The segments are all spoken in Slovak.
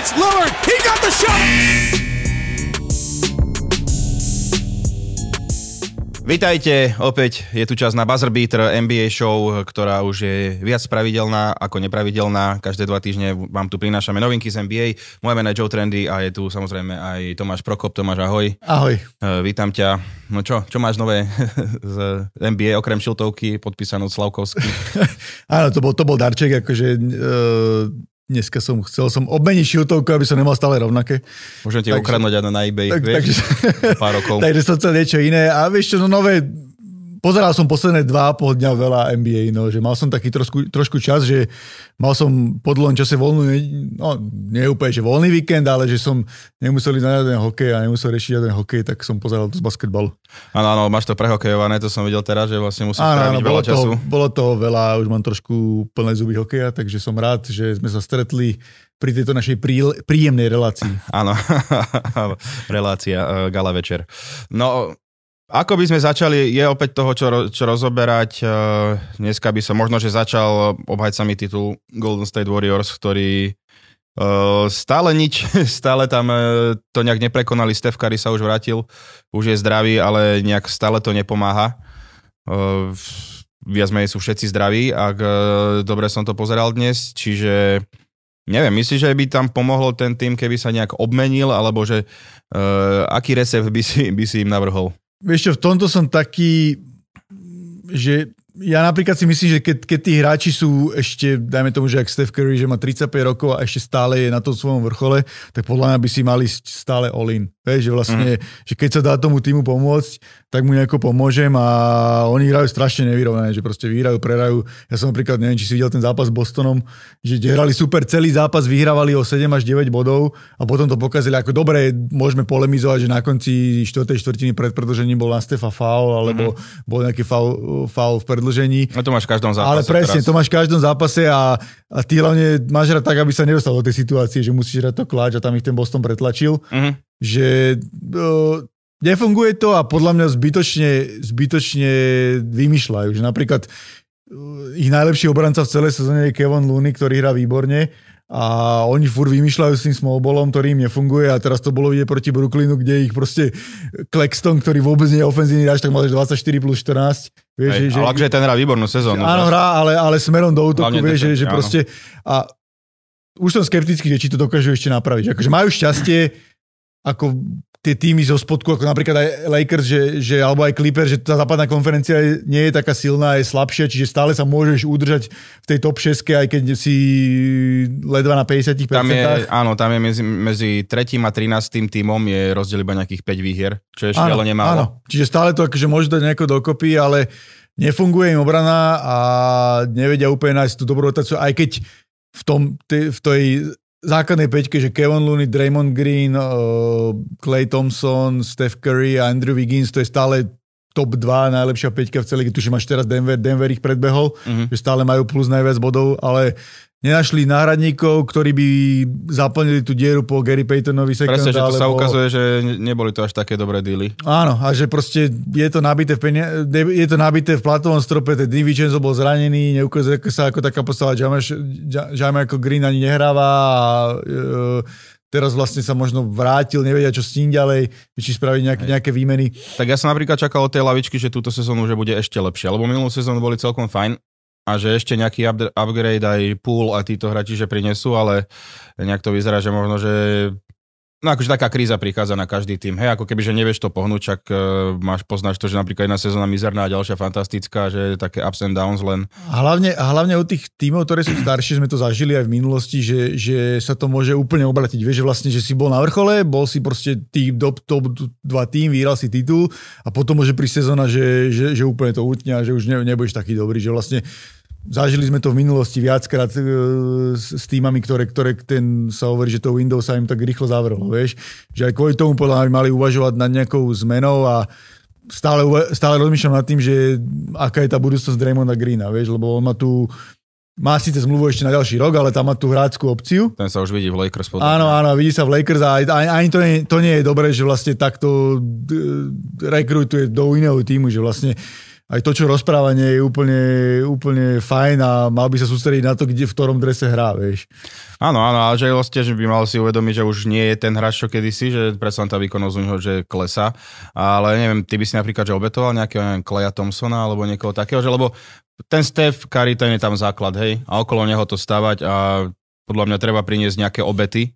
It's Lillard. He got the shot. Vítajte, opäť je tu čas na Buzzer Beater NBA show, ktorá už je viac pravidelná ako nepravidelná. Každé dva týždne vám tu prinášame novinky z NBA. Moje meno je Joe Trendy a je tu samozrejme aj Tomáš Prokop. Tomáš, ahoj. Ahoj. Uh, vítam ťa. No čo, čo máš nové z NBA okrem šiltovky podpísanú Slavkovský? Áno, to bol, to bol darček, akože uh, dneska som chcel som obmeniť šiltovku, aby som nemal stále rovnaké. Môžem ti ukradnúť aj na eBay, tak, vieš, takže, pár rokov. takže som chcel niečo iné a vieš čo, no nové, pozeral som posledné dva pol dňa veľa NBA, no, že mal som taký trošku, trošku čas, že mal som po dlhom čase voľnú, no nie úplne, že voľný víkend, ale že som nemusel ísť na jeden hokej a nemusel riešiť jeden hokej, tak som pozeral to z basketbalu. Áno, áno, máš to prehokejované, to som videl teraz, že vlastne musíš áno, áno, veľa toho, času. Bolo toho veľa, už mám trošku plné zuby hokeja, takže som rád, že sme sa stretli pri tejto našej príjemnej relácii. Áno, relácia, uh, gala večer. No, ako by sme začali, je opäť toho, čo, čo rozoberať. Eh, dneska by som možno, že začal obhajcami titul Golden State Warriors, ktorí eh, stále nič, stále tam eh, to nejak neprekonali. Steph Curry sa už vrátil, už je zdravý, ale nejak stále to nepomáha. Viac menej sú všetci zdraví, ak dobre som to pozeral dnes, čiže neviem, myslíš, že by tam pomohol ten tým, keby sa nejak obmenil, alebo že uh, aký recept by si, by si im navrhol? Vieš čo, v tomto som taký, že ja napríklad si myslím, že keď, keď tí hráči sú ešte, dajme tomu, že ak Steph Curry, že má 35 rokov a ešte stále je na tom svojom vrchole, tak podľa mňa by si mali stále all-in. Vieš, že vlastne, mm. že keď sa dá tomu týmu pomôcť, tak mu nejako pomôžem a oni hrajú strašne nevyrovnané, že proste vyhrajú, prerajú. Ja som napríklad, neviem, či si videl ten zápas s Bostonom, že hrali super celý zápas, vyhrávali o 7 až 9 bodov a potom to pokazili ako dobre, môžeme polemizovať, že na konci 4. štvrtiny pred predlžením bol na Stefa faul, alebo mm. bol nejaký faul, faul v predlžení. No to máš v každom zápase. Ale presne, teraz. to máš v každom zápase a, a ty hlavne máš hrať tak, aby sa nedostal do tej situácie, že musíš hrať to kláč a tam ich ten Boston pretlačil. Mm. Že uh, Nefunguje to a podľa mňa zbytočne, zbytočne vymýšľajú. Že napríklad uh, ich najlepší obranca v celej sezóne je Kevin Looney, ktorý hrá výborne a oni fur vymýšľajú s tým smallballom, ktorý im nefunguje a teraz to bolo vidieť proti Brooklynu, kde ich proste Claxton, ktorý vôbec nie je ofenzívny hráč, tak mal 24 plus 14. Vieš, Hej, že, ale že ten hrá výbornú sezónu. Áno, hrá, ale, ale smerom do útoku, vieš, že, že proste a už som skeptický, že či to dokážu ešte napraviť. Akože majú šťastie, ako tie týmy zo spodku, ako napríklad aj Lakers, že, že, alebo aj Clippers, že tá západná konferencia nie je taká silná, je slabšia, čiže stále sa môžeš udržať v tej top 6, aj keď si ledva na 50%. Tam je, áno, tam je medzi, medzi 3. a 13. týmom je rozdiel iba nejakých 5 výhier, čo je ale nemálo. Áno, čiže stále to akože môže dať nejako dokopy, ale nefunguje im obrana a nevedia úplne nájsť tú dobrú rotáciu, aj keď v, tom, v tej základnej peťke, že Kevin Looney, Draymond Green, uh, Clay Thompson, Steph Curry a Andrew Wiggins, to je stále top 2 najlepšia peťka v celej, tuším máš teraz Denver, Denver ich predbehol, uh-huh. že stále majú plus najviac bodov, ale nenašli náhradníkov, ktorí by zaplnili tú dieru po Gary Paytonovi second, Presne, že to alebo... sa ukazuje, že neboli to až také dobré díly. Áno, a že proste je to nabité v, penia... je to nabité v platovom strope, ten Divincenzo bol zranený, neukazuje sa ako taká postava, Jamie ako Green ani nehráva a e, teraz vlastne sa možno vrátil, nevedia čo s tým ďalej, či spraviť nejaké, nejaké výmeny. Tak ja som napríklad čakal od tej lavičky, že túto sezónu už bude ešte lepšie, lebo minulú sezónu boli celkom fajn a že ešte nejaký upgrade aj pool a títo hráči, že prinesú, ale nejak to vyzerá, že možno, že No akože taká kríza prichádza na každý tým. Hej, ako keby, že nevieš to pohnúť, čak uh, máš, poznáš to, že napríklad jedna sezóna mizerná a ďalšia fantastická, že také ups and downs len. Hlavne, hlavne u tých tímov, ktoré sú staršie, sme to zažili aj v minulosti, že, že sa to môže úplne obratiť. Vieš, že vlastne, že si bol na vrchole, bol si proste tým top, top dva tým, vyhral si titul a potom môže prísť sezóna, že, že, že úplne to utňa, že už ne, nebudeš taký dobrý, že vlastne Zažili sme to v minulosti viackrát e, s, týmami, ktoré, ktoré ten sa hovorí, že to Windows sa im tak rýchlo zavrelo, vieš. Že aj kvôli tomu podľa mňa mali uvažovať nad nejakou zmenou a stále, stále rozmýšľam nad tým, že aká je tá budúcnosť Draymonda Greena, vieš, lebo on má tu má síce zmluvu ešte na ďalší rok, ale tam má tú hráckú opciu. Ten sa už vidí v Lakers. Podľa. Áno, áno, vidí sa v Lakers a ani, to, nie, to nie je dobré, že vlastne takto rekrutuje do iného týmu, že vlastne aj to, čo rozprávanie je úplne, úplne fajn a mal by sa sústrediť na to, kde, v ktorom drese hrá, vieš. Áno, áno, ale že vlastne že by mal si uvedomiť, že už nie je ten hráč, čo kedysi, že predsa tá výkonnosť u neho, že klesa. Ale neviem, ty by si napríklad že obetoval nejakého, neviem, Kleja Thompsona alebo niekoho takého, že lebo ten Steph Curry, ten je tam základ, hej, a okolo neho to stavať a podľa mňa treba priniesť nejaké obety,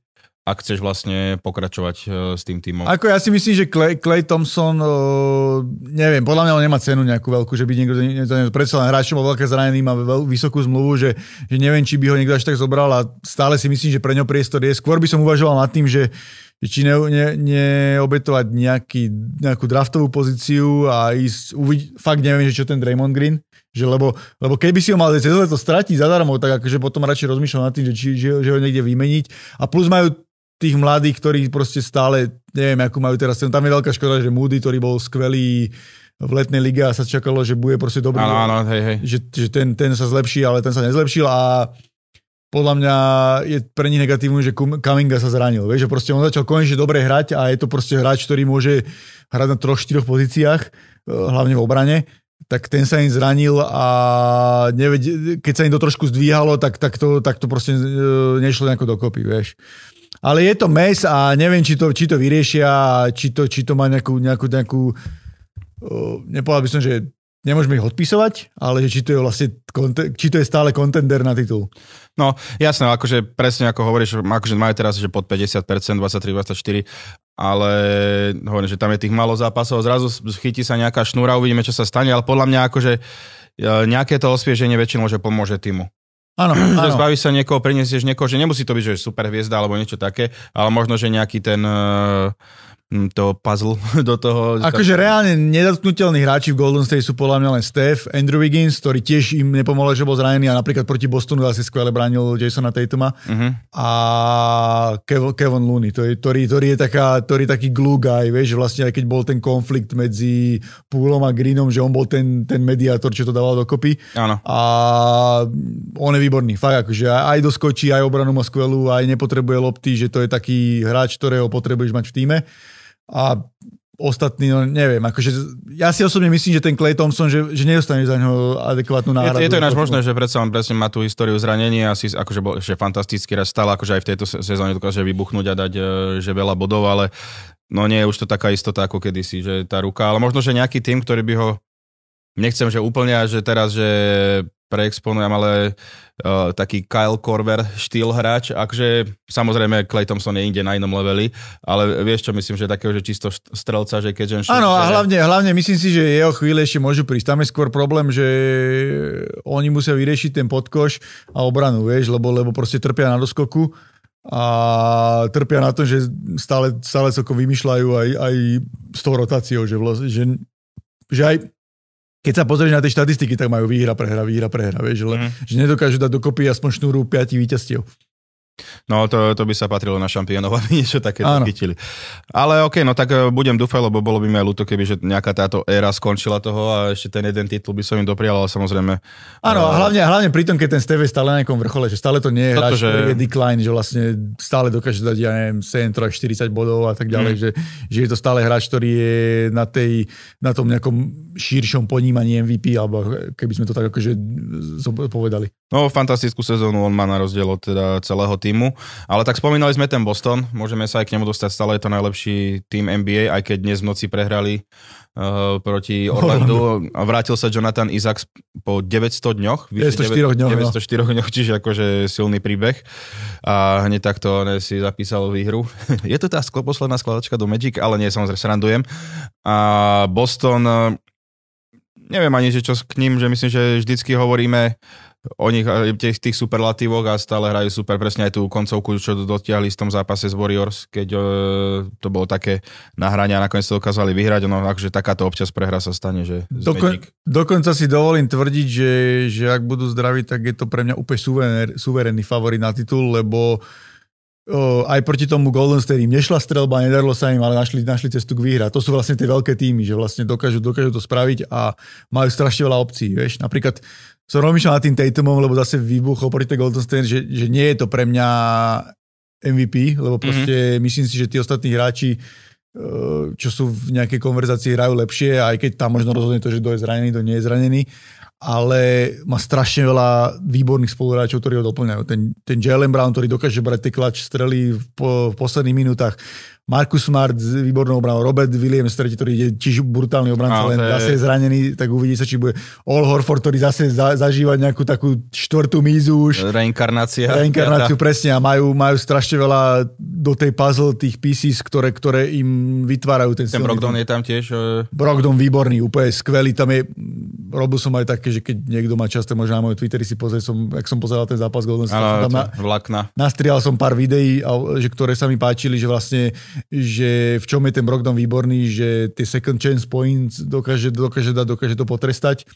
ak chceš vlastne pokračovať uh, s tým týmom. Ako ja si myslím, že Clay, Clay Thompson, uh, neviem, podľa mňa on nemá cenu nejakú veľkú, že by niekto, niekto predsa len hráč, má veľké zranenie, má veľ, vysokú zmluvu, že, že neviem, či by ho niekto až tak zobral a stále si myslím, že pre ňo priestor je. Skôr by som uvažoval nad tým, že, či ne, ne, neobetovať nejaký, nejakú draftovú pozíciu a ísť, uviť, fakt neviem, že čo ten Draymond Green, že lebo, lebo keby si ho mal cez to stratiť zadarmo, tak akože potom radšej rozmýšľam nad tým, že, či, že, že ho niekde vymeniť. A plus majú tých mladých, ktorí proste stále, neviem, ako majú teraz, tam je veľká škoda, že Moody, ktorý bol skvelý v letnej lige a sa čakalo, že bude proste dobrý. Áno, áno, hej, hej. Že, že ten, ten sa zlepší, ale ten sa nezlepšil a podľa mňa je pre nich negatívne, že Kaminga sa zranil. Vieš, že proste on začal konečne dobre hrať a je to proste hráč, ktorý môže hrať na troch, štyroch pozíciách, eh, hlavne v obrane tak ten sa im zranil a neved, keď sa im to trošku zdvíhalo, tak, tak, to, tak to proste e, nešlo nejako dokopy, vieš. Ale je to mes a neviem, či to, či to vyriešia, či to, či to má nejakú, nejakú, nejakú nepovedal by som, že nemôžeme ich odpisovať, ale či to je vlastne, či to je stále kontender na titul. No, jasné, akože presne ako hovoríš, akože majú teraz, že pod 50%, 23-24, ale hovorím, že tam je tých malo zápasov, zrazu chytí sa nejaká šnúra, uvidíme, čo sa stane, ale podľa mňa akože e, nejaké to osvieženie väčšinou, že pomôže týmu. Áno, áno. Zbavíš sa niekoho, prinesieš niekoho, že nemusí to byť, že super hviezda alebo niečo také, ale možno, že nejaký ten uh, to puzzle do toho. Akože tak... reálne nedotknutelní hráči v Golden State sú podľa mňa len Steph, Andrew Wiggins, ktorý tiež im nepomohol, že bol zranený a napríklad proti Bostonu asi skvele bránil Jasona Tatuma uh-huh. a Kevin, Kevin Looney, to je, ktorý, ktorý, je taká, ktorý je taký glue guy, vieš, že vlastne aj keď bol ten konflikt medzi Poolom a Greenom, že on bol ten, ten mediátor, čo to dával dokopy. Áno. A on je výborný, fakt akože aj doskočí, aj obranu má skvelú, aj nepotrebuje lopty, že to je taký hráč, ktorého potrebuješ mať v týme a ostatní, no neviem, akože ja si osobne myslím, že ten Clay Thompson, že, že nedostane za neho adekvátnu náhradu. Je, je to ináč možné, že predsa on presne má tú históriu zranení a si akože bol ešte fantastický raz stále, akože aj v tejto sezóne dokáže vybuchnúť a dať e, že veľa bodov, ale no nie je už to taká istota ako kedysi, že tá ruka, ale možno, že nejaký tým, ktorý by ho nechcem, že úplne, že teraz, že preexponujem, ale uh, taký Kyle Korver štýl hráč, akže samozrejme Clay Thompson je inde na inom leveli, ale vieš čo myslím, že takého, že čisto strelca, že keď... Áno, a hlavne, hlavne myslím si, že jeho chvíle ešte môžu prísť. Tam je skôr problém, že oni musia vyriešiť ten podkoš a obranu, vieš, lebo, lebo proste trpia na doskoku a trpia na to, že stále, stále sa vymýšľajú aj, aj s tou rotáciou, že, vlastne, že, že aj keď sa pozrieš na tie štatistiky, tak majú výhra, prehra, výhra, prehra, vieš, že, mm. že nedokážu dať dokopy aspoň šnúru 5 víťazstiev. No to, to by sa patrilo na šampiónov, aby niečo také chytili. Ale OK, no tak e, budem dúfať, lebo bolo by mi aj ľúto, keby že nejaká táto éra skončila toho a ešte ten jeden titul by som im doprial, ale samozrejme... Áno, a hlavne, hlavne pri tom, keď ten Steve je stále na nejakom vrchole, že stále to nie je hráč, že... je decline, že vlastne stále dokáže dať, ja neviem, 7 40 bodov a tak ďalej, mm. že, že je to stále hráč, ktorý je na, tej, na tom nejakom širšom ponímaní MVP, alebo keby sme to tak akože povedali. No, fantastickú sezónu on má na rozdiel od teda celého týmu. Ale tak spomínali sme ten Boston, môžeme sa aj k nemu dostať, stále je to najlepší tým NBA, aj keď dnes v noci prehrali uh, proti Orlandu. A vrátil sa Jonathan Isaacs po 900 dňoch. 904 dňoch. 904 no. dňoch, čiže akože silný príbeh. A hneď takto si zapísal výhru. je to tá posledná skladačka do Magic, ale nie, samozrejme srandujem. A Boston, eh, neviem ani, že čo k ním, že myslím, že vždycky hovoríme o nich tých, tých superlatívoch a stále hrajú super presne aj tú koncovku, čo dotiahli v tom zápase s Warriors, keď uh, to bolo také nahrania a nakoniec to dokázali vyhrať, no akože takáto občas prehra sa stane, že Dokon, Dokonca si dovolím tvrdiť, že, že ak budú zdraví, tak je to pre mňa úplne suverénny, suverénny favorit na titul, lebo O, aj proti tomu Golden State im nešla strelba, nedarilo sa im, ale našli, našli cestu k výhra. To sú vlastne tie veľké týmy, že vlastne dokážu, dokážu to spraviť a majú strašne veľa opcií. Vieš? Napríklad som rozmýšľal nad tým Tatumom, lebo zase vybuchol proti Golden State, že, že nie je to pre mňa MVP, lebo mhm. proste mm-hmm. myslím si, že tí ostatní hráči čo sú v nejakej konverzácii hrajú lepšie, aj keď tam možno rozhodne to, že kto je zranený, kto nie je zranený ale má strašne veľa výborných spoluhráčov, ktorí ho doplňajú. Ten, ten Jalen Brown, ktorý dokáže brať tie klač strely v, po, v posledných minútach. Marcus Smart s výbornou obranou, Robert Williams, tretí, ktorý je tiež brutálny obranca, len zase je zranený, tak uvidí sa, či bude All Horford, ktorý zase za, zažíva nejakú takú štvrtú mízu už. Reinkarnácia. Reinkarnáciu, presne. A majú, majú strašne veľa do tej puzzle tých pieces, ktoré, ktoré im vytvárajú ten Ten Brogdon je tam tiež? Uh... Brogdon výborný, úplne skvelý. Tam je, robil som aj také, že keď niekto má často, možno na môj Twitteri si pozrieť, som, ak som pozeral ten zápas Golden State, tam na, vlakna. nastrial som pár videí, že, ktoré sa mi páčili, že vlastne že v čom je ten Brogdon výborný, že tie second chance points dokáže, dokáže dať, dokáže to potrestať.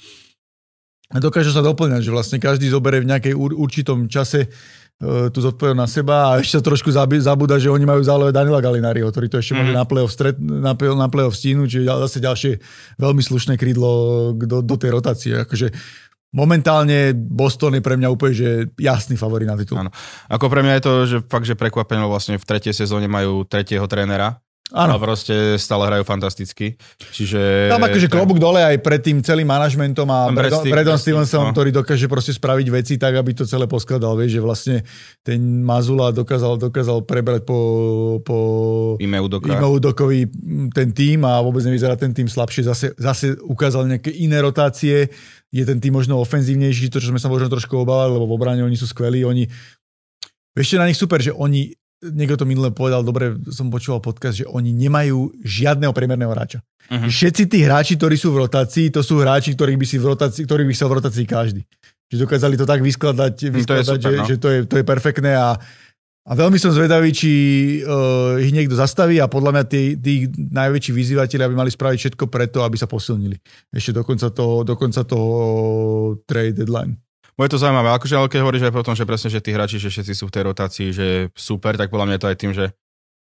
A dokáže sa doplňať, že vlastne každý zoberie v nejakej určitom čase uh, tú zodpovednosť na seba a ešte sa trošku zabúda, že oni majú zálevé Daniela Galináriho, ktorý to ešte mm. môže na play-off, stret, na play-off stínu, čiže zase ďalšie veľmi slušné krídlo do, do tej rotácie. Akože Momentálne Boston je pre mňa úplne že jasný favorit na titul. Áno. Ako pre mňa je to, že fakt, že prekvapenie, vlastne v tretej sezóne majú tretieho trénera. Áno. A proste stále hrajú fantasticky. Čiže... Tam akože klobúk dole aj pred tým celým manažmentom a Bredon Stevenson, no. ktorý dokáže proste spraviť veci tak, aby to celé poskladal. Vieš, že vlastne ten Mazula dokázal, dokázal prebrať po, po Ime Udoka. Ime Udokovi ten tým a vôbec nevyzerá ten tým slabšie. Zase, zase ukázal nejaké iné rotácie je ten tým možno ofenzívnejší, to, čo sme sa možno trošku obávali, lebo v obrane oni sú skvelí, oni ešte na nich super, že oni, niekto to minule povedal, dobre som počúval podcast, že oni nemajú žiadneho priemerného hráča. Uh-huh. Všetci tí hráči, ktorí sú v rotácii, to sú hráči, ktorých by si v rotácii, ktorých by chcel v rotácii každý. Že dokázali to tak vyskladať, vyskladať to super, že, no. že to, je, to je perfektné a a veľmi som zvedavý, či uh, ich niekto zastaví a podľa mňa tí, tí najväčší vyzývateľi aby mali spraviť všetko preto, aby sa posilnili. Ešte do konca toho, do konca toho trade deadline. Bude to zaujímavé, akože ale keď hovoríš aj potom, že presne, že tí hráči, že všetci sú v tej rotácii, že super, tak podľa mňa je to aj tým, že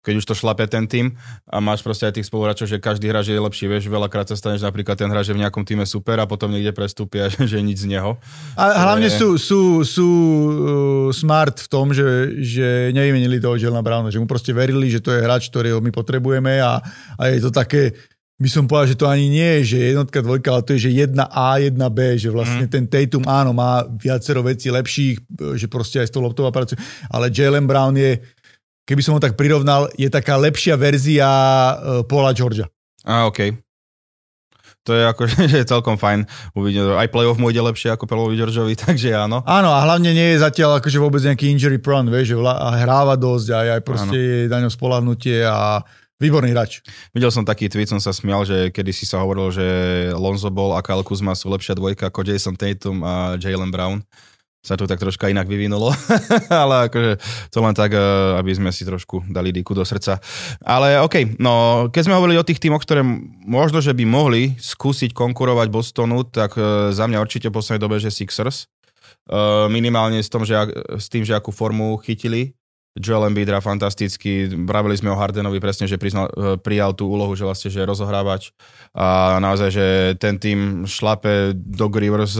keď už to šlape ten tým a máš proste aj tých spoluhráčov, že každý hráč je lepší, vieš, veľakrát sa staneš napríklad ten hráč, že v nejakom týme super a potom niekde prestúpia, že, že nič z neho. A hlavne je... sú, sú, sú uh, smart v tom, že, že nevymenili toho Jelena Browna, že mu proste verili, že to je hráč, ktorého my potrebujeme a, a je to také, by som povedal, že to ani nie je, že jednotka, dvojka, ale to je, že jedna A, jedna B, že vlastne mm. ten Tatum, áno, má viacero vecí lepších, že proste aj s tou loptová pracuje, ale Jalen Brown je, keby som ho tak prirovnal, je taká lepšia verzia uh, Paula Georgia. A, OK. To je ako, že je celkom fajn. Uvidím, aj playoff mu ide lepšie ako Paulovi Georgeovi, takže áno. Áno, a hlavne nie je zatiaľ akože vôbec nejaký injury prone, vieš, že hráva dosť a aj proste áno. je na ňom spolahnutie a Výborný hráč. Videl som taký tweet, som sa smial, že kedy si sa hovoril, že Lonzo Ball a Kyle Kuzma sú lepšia dvojka ako Jason Tatum a Jalen Brown sa to tak troška inak vyvinulo, ale akože to len tak, eh, aby sme si trošku dali dýku do srdca. Ale OK, no keď sme hovorili o tých tímoch, ktoré možno, že by mohli skúsiť konkurovať Bostonu, tak eh, za mňa určite v poslednej dobe, že Sixers. Eh, minimálne s, tom, že, s tým, že akú formu chytili. Joel Embiid hrá fantasticky, bravili sme o Hardenovi presne, že priznal, prijal tú úlohu, že vlastne, že je rozohrávač a naozaj, že ten tým šlape Dog Rivers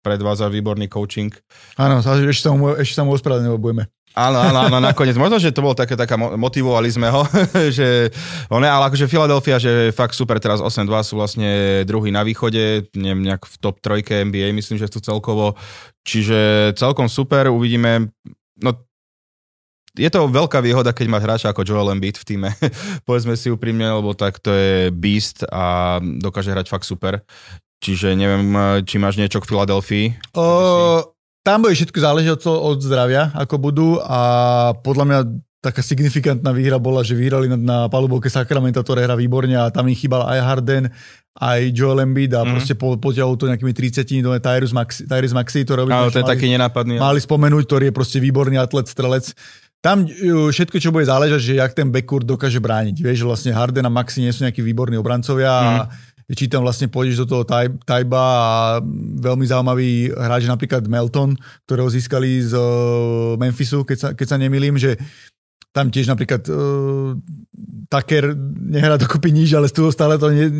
predvádza výborný coaching. Áno, ešte sa mu, ešte sa mu ospravedlňujeme. Áno, áno, áno, nakoniec. Možno, že to bolo také, taká, motivovali sme ho, že on je, ale akože Philadelphia, že fakt super, teraz 8-2 sú vlastne druhý na východe, neviem, nejak v top trojke NBA, myslím, že sú celkovo. Čiže celkom super, uvidíme, no je to veľká výhoda, keď máš hráča ako Joel Embiid v týme. Povedzme si úprimne, lebo tak to je beast a dokáže hrať fakt super. Čiže neviem, či máš niečo k Filadelfii? O, tam bude všetko záležiť od, od zdravia, ako budú a podľa mňa taká signifikantná výhra bola, že vyhrali na, na palubovke Sacramento, ktoré hra výborne a tam im chýbal aj Harden, aj Joel Embiid a mm-hmm. proste po, potiahol to nejakými 30 do Tyrus Maxi, Tyrus Maxi to robí. Áno, to je mali, taký nenápadný. Mali spomenúť, ktorý je proste výborný atlet, strelec. Tam eh, všetko, čo bude záležať, že jak ten backcourt dokáže brániť. Vieš, že vlastne Harden a Maxi nie sú nejakí výborní obrancovia mm. a mhm čítam vlastne pôjdeš do toho Tajba a veľmi zaujímavý hráč napríklad Melton, ktorého získali z uh, Memphisu, keď sa, keď sa nemýlim, že tam tiež napríklad uh, Tucker nehrá dokopy nič, ale z toho stále to ne,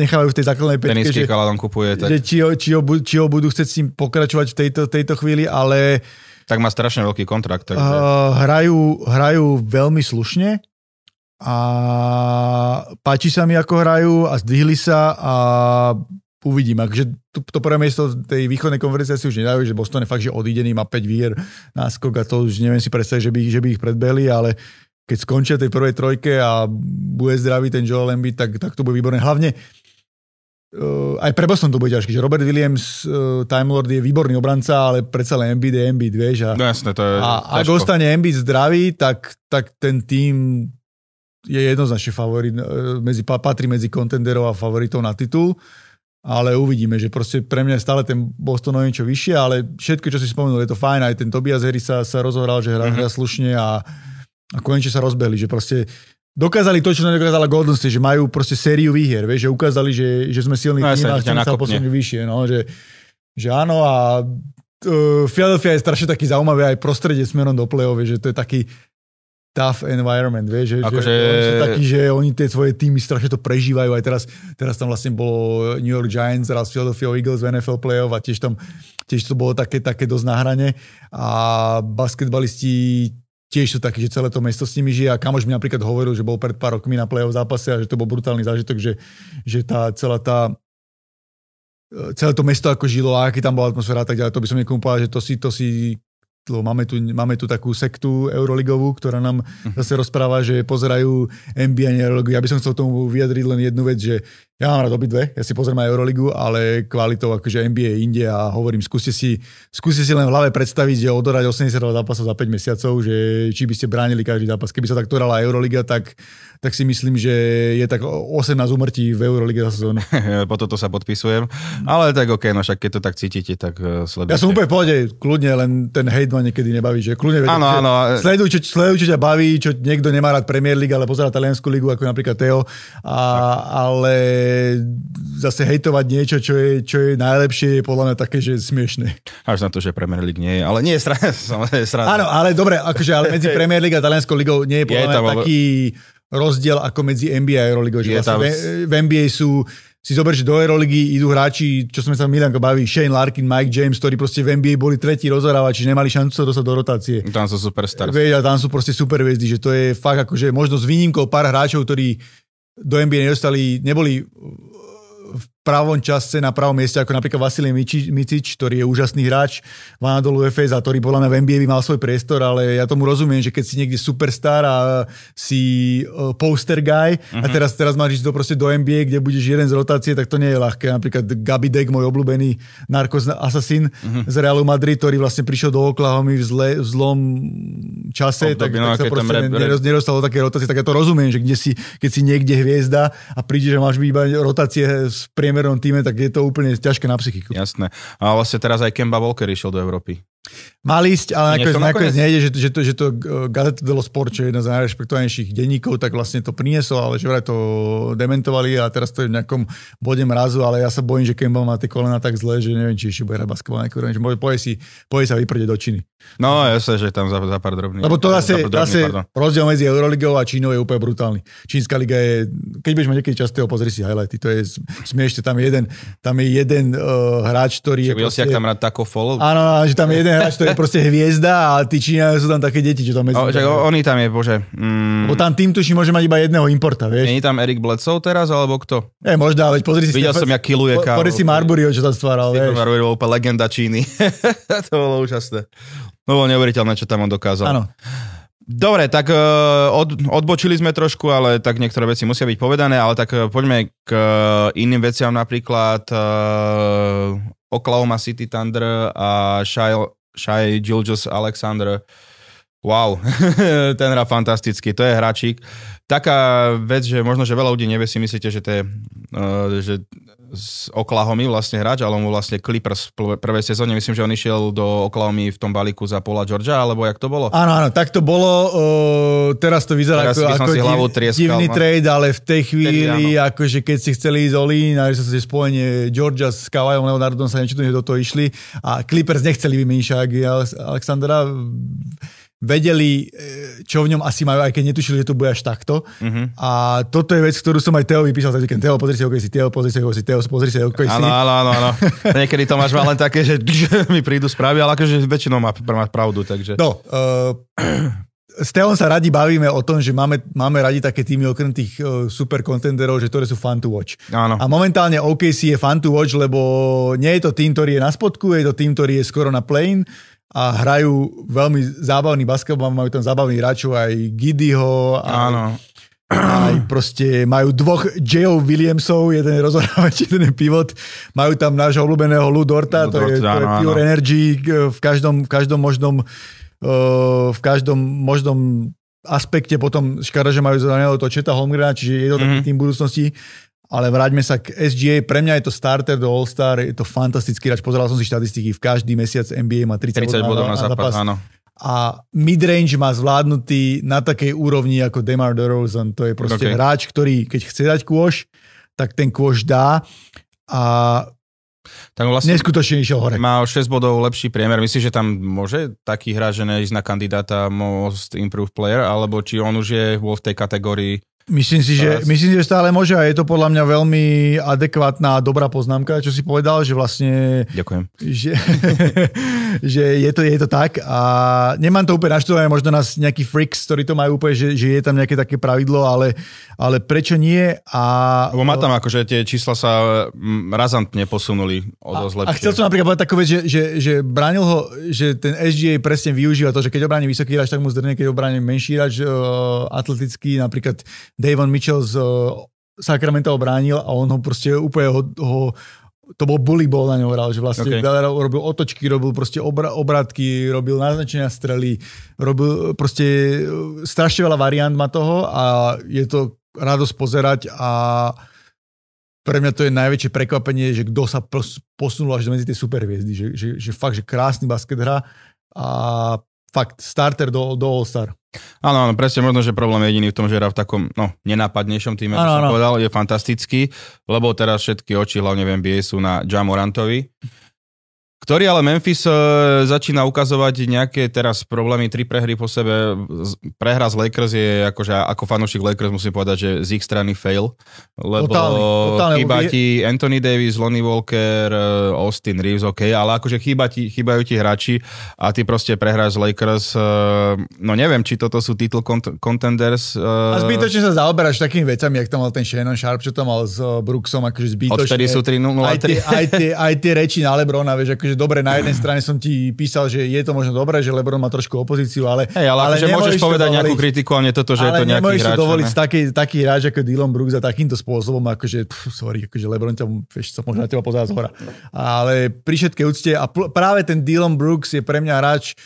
nechávajú v tej základnej pečke. že, kupuje. Tak. Že či, ho, či, ho, či ho budú chcieť s ním pokračovať v tejto, tejto chvíli, ale... Tak má strašne veľký kontrakt. Takže... Uh, hrajú, hrajú veľmi slušne a páči sa mi, ako hrajú a zdvihli sa a uvidím. Akže to, to prvé miesto tej východnej konferencie si už nedajú, že Boston je fakt, že odídený, má 5 výher náskok a to už neviem si predstaviť, že by, že by ich predbehli, ale keď skončia tej prvej trojke a bude zdravý ten Joel Embiid, tak, tak to bude výborné. Hlavne uh, aj pre Boston to bude ťažké, že Robert Williams, uh, Time Lord je výborný obranca, ale predsa len Embiid je Embiid, vieš. A, no jasné, to je a ak ostane Embiid zdravý, tak, tak ten tým je jednoznačne favorit, e, medzi, patrí medzi kontenderov a favoritov na titul, ale uvidíme, že proste pre mňa je stále ten Boston o niečo vyššie, ale všetko, čo si spomenul, je to fajn, aj ten Tobias Harris sa, sa rozohral, že hrá, mm-hmm. slušne a, a konečne sa rozbehli, že proste dokázali to, čo nedokázala Golden State, že majú proste sériu výhier, vieš, že ukázali, že, že sme silný no, tým a chceme sa posunúť vyššie, no, že, že áno a uh, Philadelphia je strašne taký zaujímavý aj prostredie smerom do play že to je taký tough environment, vieš, že, akože... že oni sú takí, že oni tie svoje týmy strašne to prežívajú, aj teraz, teraz tam vlastne bolo New York Giants, teraz Philadelphia Eagles v NFL playoff a tiež tam tiež to bolo také, také dosť na hrane. A basketbalisti tiež sú takí, že celé to mesto s nimi žije a kamož mi napríklad hovoril, že bol pred pár rokmi na play-off zápase a že to bol brutálny zážitok, že, že tá celá tá celé to mesto ako žilo a aký tam bola atmosféra a tak ďalej, to by som niekomu povedal, že to si, to si lebo máme tu, máme tu takú sektu Euroligovú, ktorá nám mhm. zase rozpráva, že pozerajú NBA a Euroligu. Ja by som chcel tomu vyjadriť len jednu vec, že ja mám rád obidve, ja si pozriem aj Euroligu, ale kvalitou akože NBA inde a hovorím, skúste si, skúste si len v hlave predstaviť, že odorať 80 zápasov za 5 mesiacov, že či by ste bránili každý zápas. Keby sa takto hrala Euroliga, tak, tak si myslím, že je tak 18 umrtí v Eurolige za sezónu. po toto sa podpisujem, ale tak ok, no však keď to tak cítite, tak uh, sledujte. Ja som úplne v pohode, kľudne, len ten hate ma niekedy nebaví, že kľudne áno, áno. Sleduj, čo, sleduj, čo ťa baví, čo niekto nemá rád Premier League, ale pozerá taliansku ligu, ako napríklad Teo, a, ale zase hejtovať niečo, čo je, čo je najlepšie, je podľa mňa také, že je smiešné. Až na to, že Premier League nie je, ale nie je sranda. Áno, ale dobre, akože ale medzi Premier League a Talianskou ligou nie je podľa mňa taký rozdiel ako medzi NBA a Euroligou. Že vlastne tam... v, NBA sú si zober, že do Euroligy idú hráči, čo sme sa Milanko baví, Shane Larkin, Mike James, ktorí proste v NBA boli tretí rozhrávači, nemali šancu sa dostať do rotácie. Tam sú superstars. Veď, tam sú proste super hviezdy, že to je fakt akože možno s výnimkou pár hráčov, ktorí do NBA nedostali, neboli pravom čase na pravom mieste, ako napríklad Vasilij Micič, ktorý je úžasný hráč v Anadolu FS a ktorý podľa mňa v NBA by mal svoj priestor, ale ja tomu rozumiem, že keď si niekde superstar a si uh, poster guy uh-huh. a mhm. teraz, teraz máš ísť do, proste do NBA, kde budeš jeden z rotácie, tak to nie je ľahké. Napríklad Gabi Dek, môj obľúbený narkos assassin uh-huh. z Realu Madrid, ktorý vlastne prišiel do Oklahoma v, zle, v zlom čase, tak, no, tak sa proste rep, rep. nedostal do také rotácie, tak ja to rozumiem, že kde si, keď si niekde hviezda a príde, že máš byť iba rotácie s priemernom týme, tak je to úplne ťažké na psychiku. Jasné. A vlastne teraz aj Kemba Walker išiel do Európy. Mal ísť, ale nakoniec, nakoniec nejde, že, že to, že to Gazeta dello Sport, čo je jedna z najrešpektovanejších denníkov, tak vlastne to priniesol, ale že vraj to dementovali a teraz to je v nejakom bode mrazu, ale ja sa bojím, že Kemba má tie kolena tak zle, že neviem, či ešte bude hrať basketbal nejakú že poje, si, poje sa vyprde do Číny. No, ja sa, že tam za, za pár drobných. Lebo to zase, zase rozdiel medzi Euroligou a Čínou je úplne brutálny. Čínska liga je, keď budeš mať niekedy častého, pozri si highlighty, to je smiešne, tam je jeden, tam je jeden uh, hráč, ktorý je... Proste, jak tam rád tako follow? Áno, že tam je jeden hráč, ktorý je proste hviezda a tí Číňania sú tam také deti, čo tam medzi... O, čak, oni tam je, bože. Mm. Bo tam tým tuší môže mať iba jedného importa, vieš. Je tam Erik Bledsoe teraz, alebo kto? Je, možno, veď pozri si... Videl som, jak kiluje kávu. Pozri si Marbury, čo tam stváral, vieš. Marbury bol úplne legenda Číny. to bolo úžasné. No bolo neuveriteľné, čo tam on dokázal. Áno. Dobre, tak uh, od, odbočili sme trošku, ale tak niektoré veci musia byť povedané, ale tak uh, poďme k uh, iným veciam, napríklad uh, Oklahoma City Thunder a Shai Shai Gilgis Alexander. Wow, ten hrá fantasticky, to je hráčik. Taká vec, že možno, že veľa ľudí nevie, si myslíte, že to je, uh, že z Oklahomy vlastne hráč, ale mu vlastne Clippers v prvej sezóne, myslím, že on išiel do Oklahomy v tom balíku za Paula Georgia, alebo jak to bolo? Áno, áno, tak to bolo. Uh, teraz to vyzerá teraz ako, ako si hlavu trieskal, divný no. trade, ale v tej chvíli, akože keď si chceli ísť Olin, a že sa si spojenie Georgia s Kawajom Leonardom sa niečo do toho išli a Clippers nechceli vymeniť Alexandra vedeli, e, čo v ňom asi majú, aj keď netušili, že to bude až takto. Uh-huh. A toto je vec, ktorú som aj Teo vypísal víkend. Teo, pozri si, okay, si Teo, pozri si, si Teo, pozri si, okay, si. Áno, áno, áno, áno. Niekedy to máš len také, že mi prídu správy, ale akože väčšinou má, má pravdu, takže... No, uh, s Teom sa radi bavíme o tom, že máme, máme radi také týmy okrem tých uh, super contenderov, že ktoré sú fun to watch. Áno. A momentálne OKC je fun to watch, lebo nie je to tým, ktorý je na spodku, je to tým, ktorý je skoro na plane a hrajú veľmi zábavný basketbal, majú tam zábavných hráčov aj Gidyho, Áno. aj proste majú dvoch J.O. Williamsov, jeden je rozohrávač, jeden je pivot, majú tam nášho obľúbeného Lou Dorta, Lou to je, Dort, to je pure áno. energy v každom, v každom možnom uh, v každom možnom aspekte potom škoda, že majú zraneného to Četa Holmgrena, čiže je to taký Mhm. tým budúcnosti. Ale vráťme sa k SGA. Pre mňa je to starter do All-Star, je to fantastický hráč. Pozeral som si štatistiky, v každý mesiac NBA má 30, 30 bodov na zápas, áno. a midrange má zvládnutý na takej úrovni ako Demar DeRozan. To je proste Okay. hráč, ktorý keď chce dať kôš, tak ten kôš dá a Tak vlastne neskutočne išiel hore. má o 6 bodov lepší priemer. Myslíš, že tam môže taký hráč, že neísť na kandidáta Most Improved Player, alebo či on už je vo v tej kategórii Myslím si, že, myslím že stále môže a je to podľa mňa veľmi adekvátna a dobrá poznámka, čo si povedal, že vlastne Ďakujem. že, že je, to, je to tak a nemám to úplne naštudované, možno nás nejakí freaks, ktorí to majú úplne, že, že je tam nejaké také pravidlo, ale, ale prečo nie a... Lebo má tam akože tie čísla sa mm, razantne posunuli o dosť A lepšie. chcel som napríklad povedať takú vec, že, že, že bránil ho, že ten SGA presne využíva to, že keď obráni vysoký hráč, tak mu zdrne, keď obráni menší hráč uh, atletický, napríklad Davon Mitchell z uh, Sacramento ho bránil a on ho proste úplne ho, ho to bol bully ball na ňo hral, že vlastne Okay. robil otočky, robil proste obra, obratky, robil naznačenia strely, robil proste uh, strašne veľa variant má toho a je to radosť pozerať a pre mňa to je najväčšie prekvapenie, že kto sa posunul až medzi tie superhviezdy, že, že, že fakt, že krásny basket hra a fakt starter do, do All-Star. Áno, áno, presne možno, že problém je jediný v tom, že hrá v takom no, nenápadnejšom týme, ako Áno, som povedal, je fantastický, lebo teraz všetky oči, hlavne v NBA, sú na Jamorantovi, ktorý ale Memphis e, začína ukazovať nejaké teraz problémy, tri prehry po sebe. Prehra z Lakers je, akože ako fanúšik Lakers musím povedať, že z ich strany fail, lebo Totálny, totálny, chýba je- ti Anthony Davis, Lonnie Walker, e, Austin Reeves, OK, ale akože chýba ti, chýbajú ti hráči a ty proste prehráš z Lakers. e, No neviem, či toto sú title cont- contenders. A zbytočne sa zaoberáš takými vecami, jak tam mal ten Shannon Sharp, čo tam mal s Brooksom, akože zbytočne. Odvtedy sú 3-0 a aj, tie, 3. aj, tie, aj tie reči na Lebrona, vieš, akože dobre, na jednej strane som ti písal, že je to možno dobré, že Lebron má trošku opozíciu, ale... Hej, ale, ale akože môžeš povedať nejakú dovoliť. kritiku, ale nie toto, že je ale to nejaký hráč. si dovoliť ne? taký, taký hráč ako Dylan Brooks a takýmto spôsobom, akože, pff, sorry, akože Lebron ťa, vieš, sa môže na teba pozerať z hora. Ale pri všetkej úcte, a pl- práve ten Dylan Brooks je pre mňa hráč,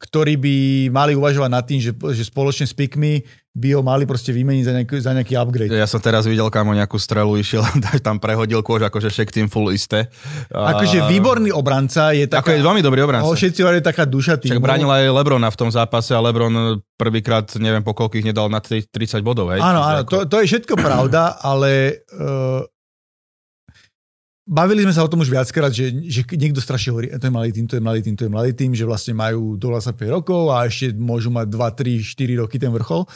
ktorý by mali uvažovať nad tým, že, že spoločne s Pikmi by ho mali proste vymeniť za nejaký, za nejaký upgrade. Ja som teraz videl, kam nejakú strelu išiel, tam prehodil kôž, akože však tým full isté. A- Akože výborný obranca je Ako taká... je veľmi dobrý obranca. Ho všetci hovorí taká duša týmu. Však bránil aj Lebrona v tom zápase a Lebron prvýkrát, neviem po koľkých, nedal na 30 bodov. Hej? Áno, áno, ako- to, to je všetko pravda, ale uh, bavili sme sa o tom už viackrát, že, že niekto strašne hovorí, to je malý tým, to je malý tým, to je malý tým, že vlastne majú do 25 rokov a ešte môžu mať 2, 3, 4 roky ten vrchol.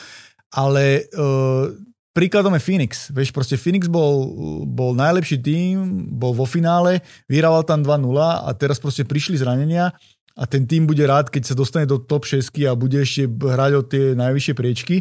Ale uh, príkladom je Phoenix. Vieš, proste Phoenix bol, bol najlepší tým, bol vo finále, vyhrával tam 2-0 a teraz proste prišli zranenia a ten tým bude rád, keď sa dostane do top 6 a bude ešte hrať o tie najvyššie priečky.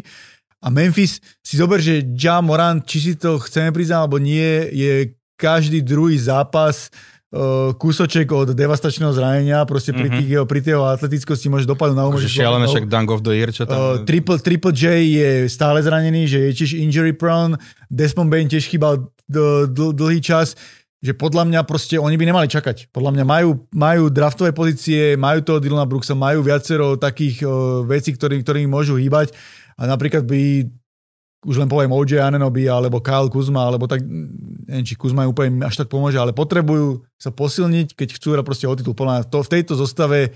A Memphis, si zober, že Ja Morant, či si to chceme priznať alebo nie, je každý druhý zápas uh, kúsoček od devastačného zranenia, proste pri, Mhm. tých, jeho- pri tej atletickosti môže dopadnúť na Akože umožniť. šialené, však Dunk of the Year, čo tam... Uh, triple, triple J je stále zranený, že je tiež injury prone, Desmond Bain tiež chýbal dl- dlhý čas, že podľa mňa proste oni by nemali čakať. Podľa mňa majú, majú draftové pozície, majú toho Dylana Brooksa, majú viacero takých uh, vecí, ktorý, ktorými môžu hýbať a napríklad by už len poviem OJ Ananobi alebo Kyle Kuzma, alebo tak, neviem, či Kuzma im úplne až tak pomôže, ale potrebujú sa posilniť, keď chcú proste o titul. Podľa to v tejto zostave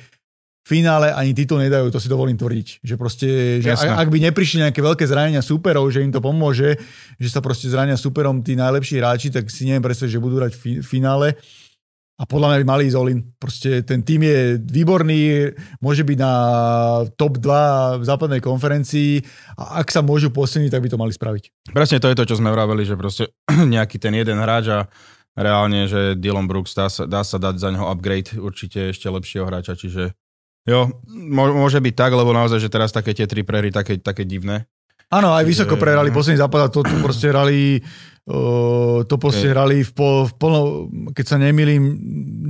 finále ani titul nedajú, to si dovolím tvrdiť. Že proste, že ak, ak by neprišli nejaké veľké zranenia súperov, že im to pomôže, že sa proste zrania súperom tí najlepší hráči, tak si neviem predstaviť, že budú hrať v fi- finále. A podľa mňa by mali ísť all-in. Proste ten tým je výborný, môže byť na top 2 v západnej konferencii a ak sa môžu posilniť, tak by to mali spraviť. Presne to je to, čo sme vraveli, že proste nejaký ten jeden hráč a reálne, že Dylan Brooks dá sa, dá sa dať za neho upgrade určite ešte lepšieho hráča, čiže Jo, môže byť tak, lebo naozaj, že teraz také tie tri prehry, také, také divné. Áno, aj vysoko prehrali posledný zápas a to, to proste hrali uh, to proste hrali v, pol, v plno, keď sa nemýlim,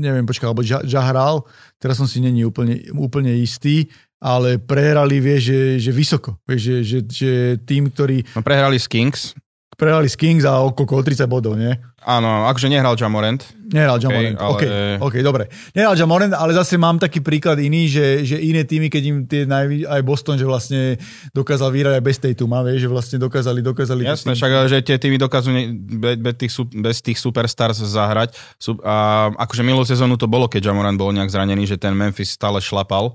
neviem, počkaj, alebo Ža, Ža hral, teraz som si není úplne, úplne istý, ale prehrali, vie, že, že vysoko. Vie, že, že, že tým, ktorý... No prehrali s Kings, prehrali s Kings a okolo 30 bodov, nie? Áno, akože nehral Jamorant. Nehral Jamorant, okay, ale... OK, dobre. Nehral Jamorant, ale zase mám taký príklad iný, že, že iné týmy, keď im tie najvi, aj Boston, že vlastne dokázal vyhrať aj bez Tatuma, vieš, že vlastne dokázali, dokázali... Jasné, však že tie týmy dokážu bez, bez, tých, bez tých superstars zahrať. A akože minulú sezónu to bolo, keď Jamorant bol nejak zranený, že ten Memphis stále šlapal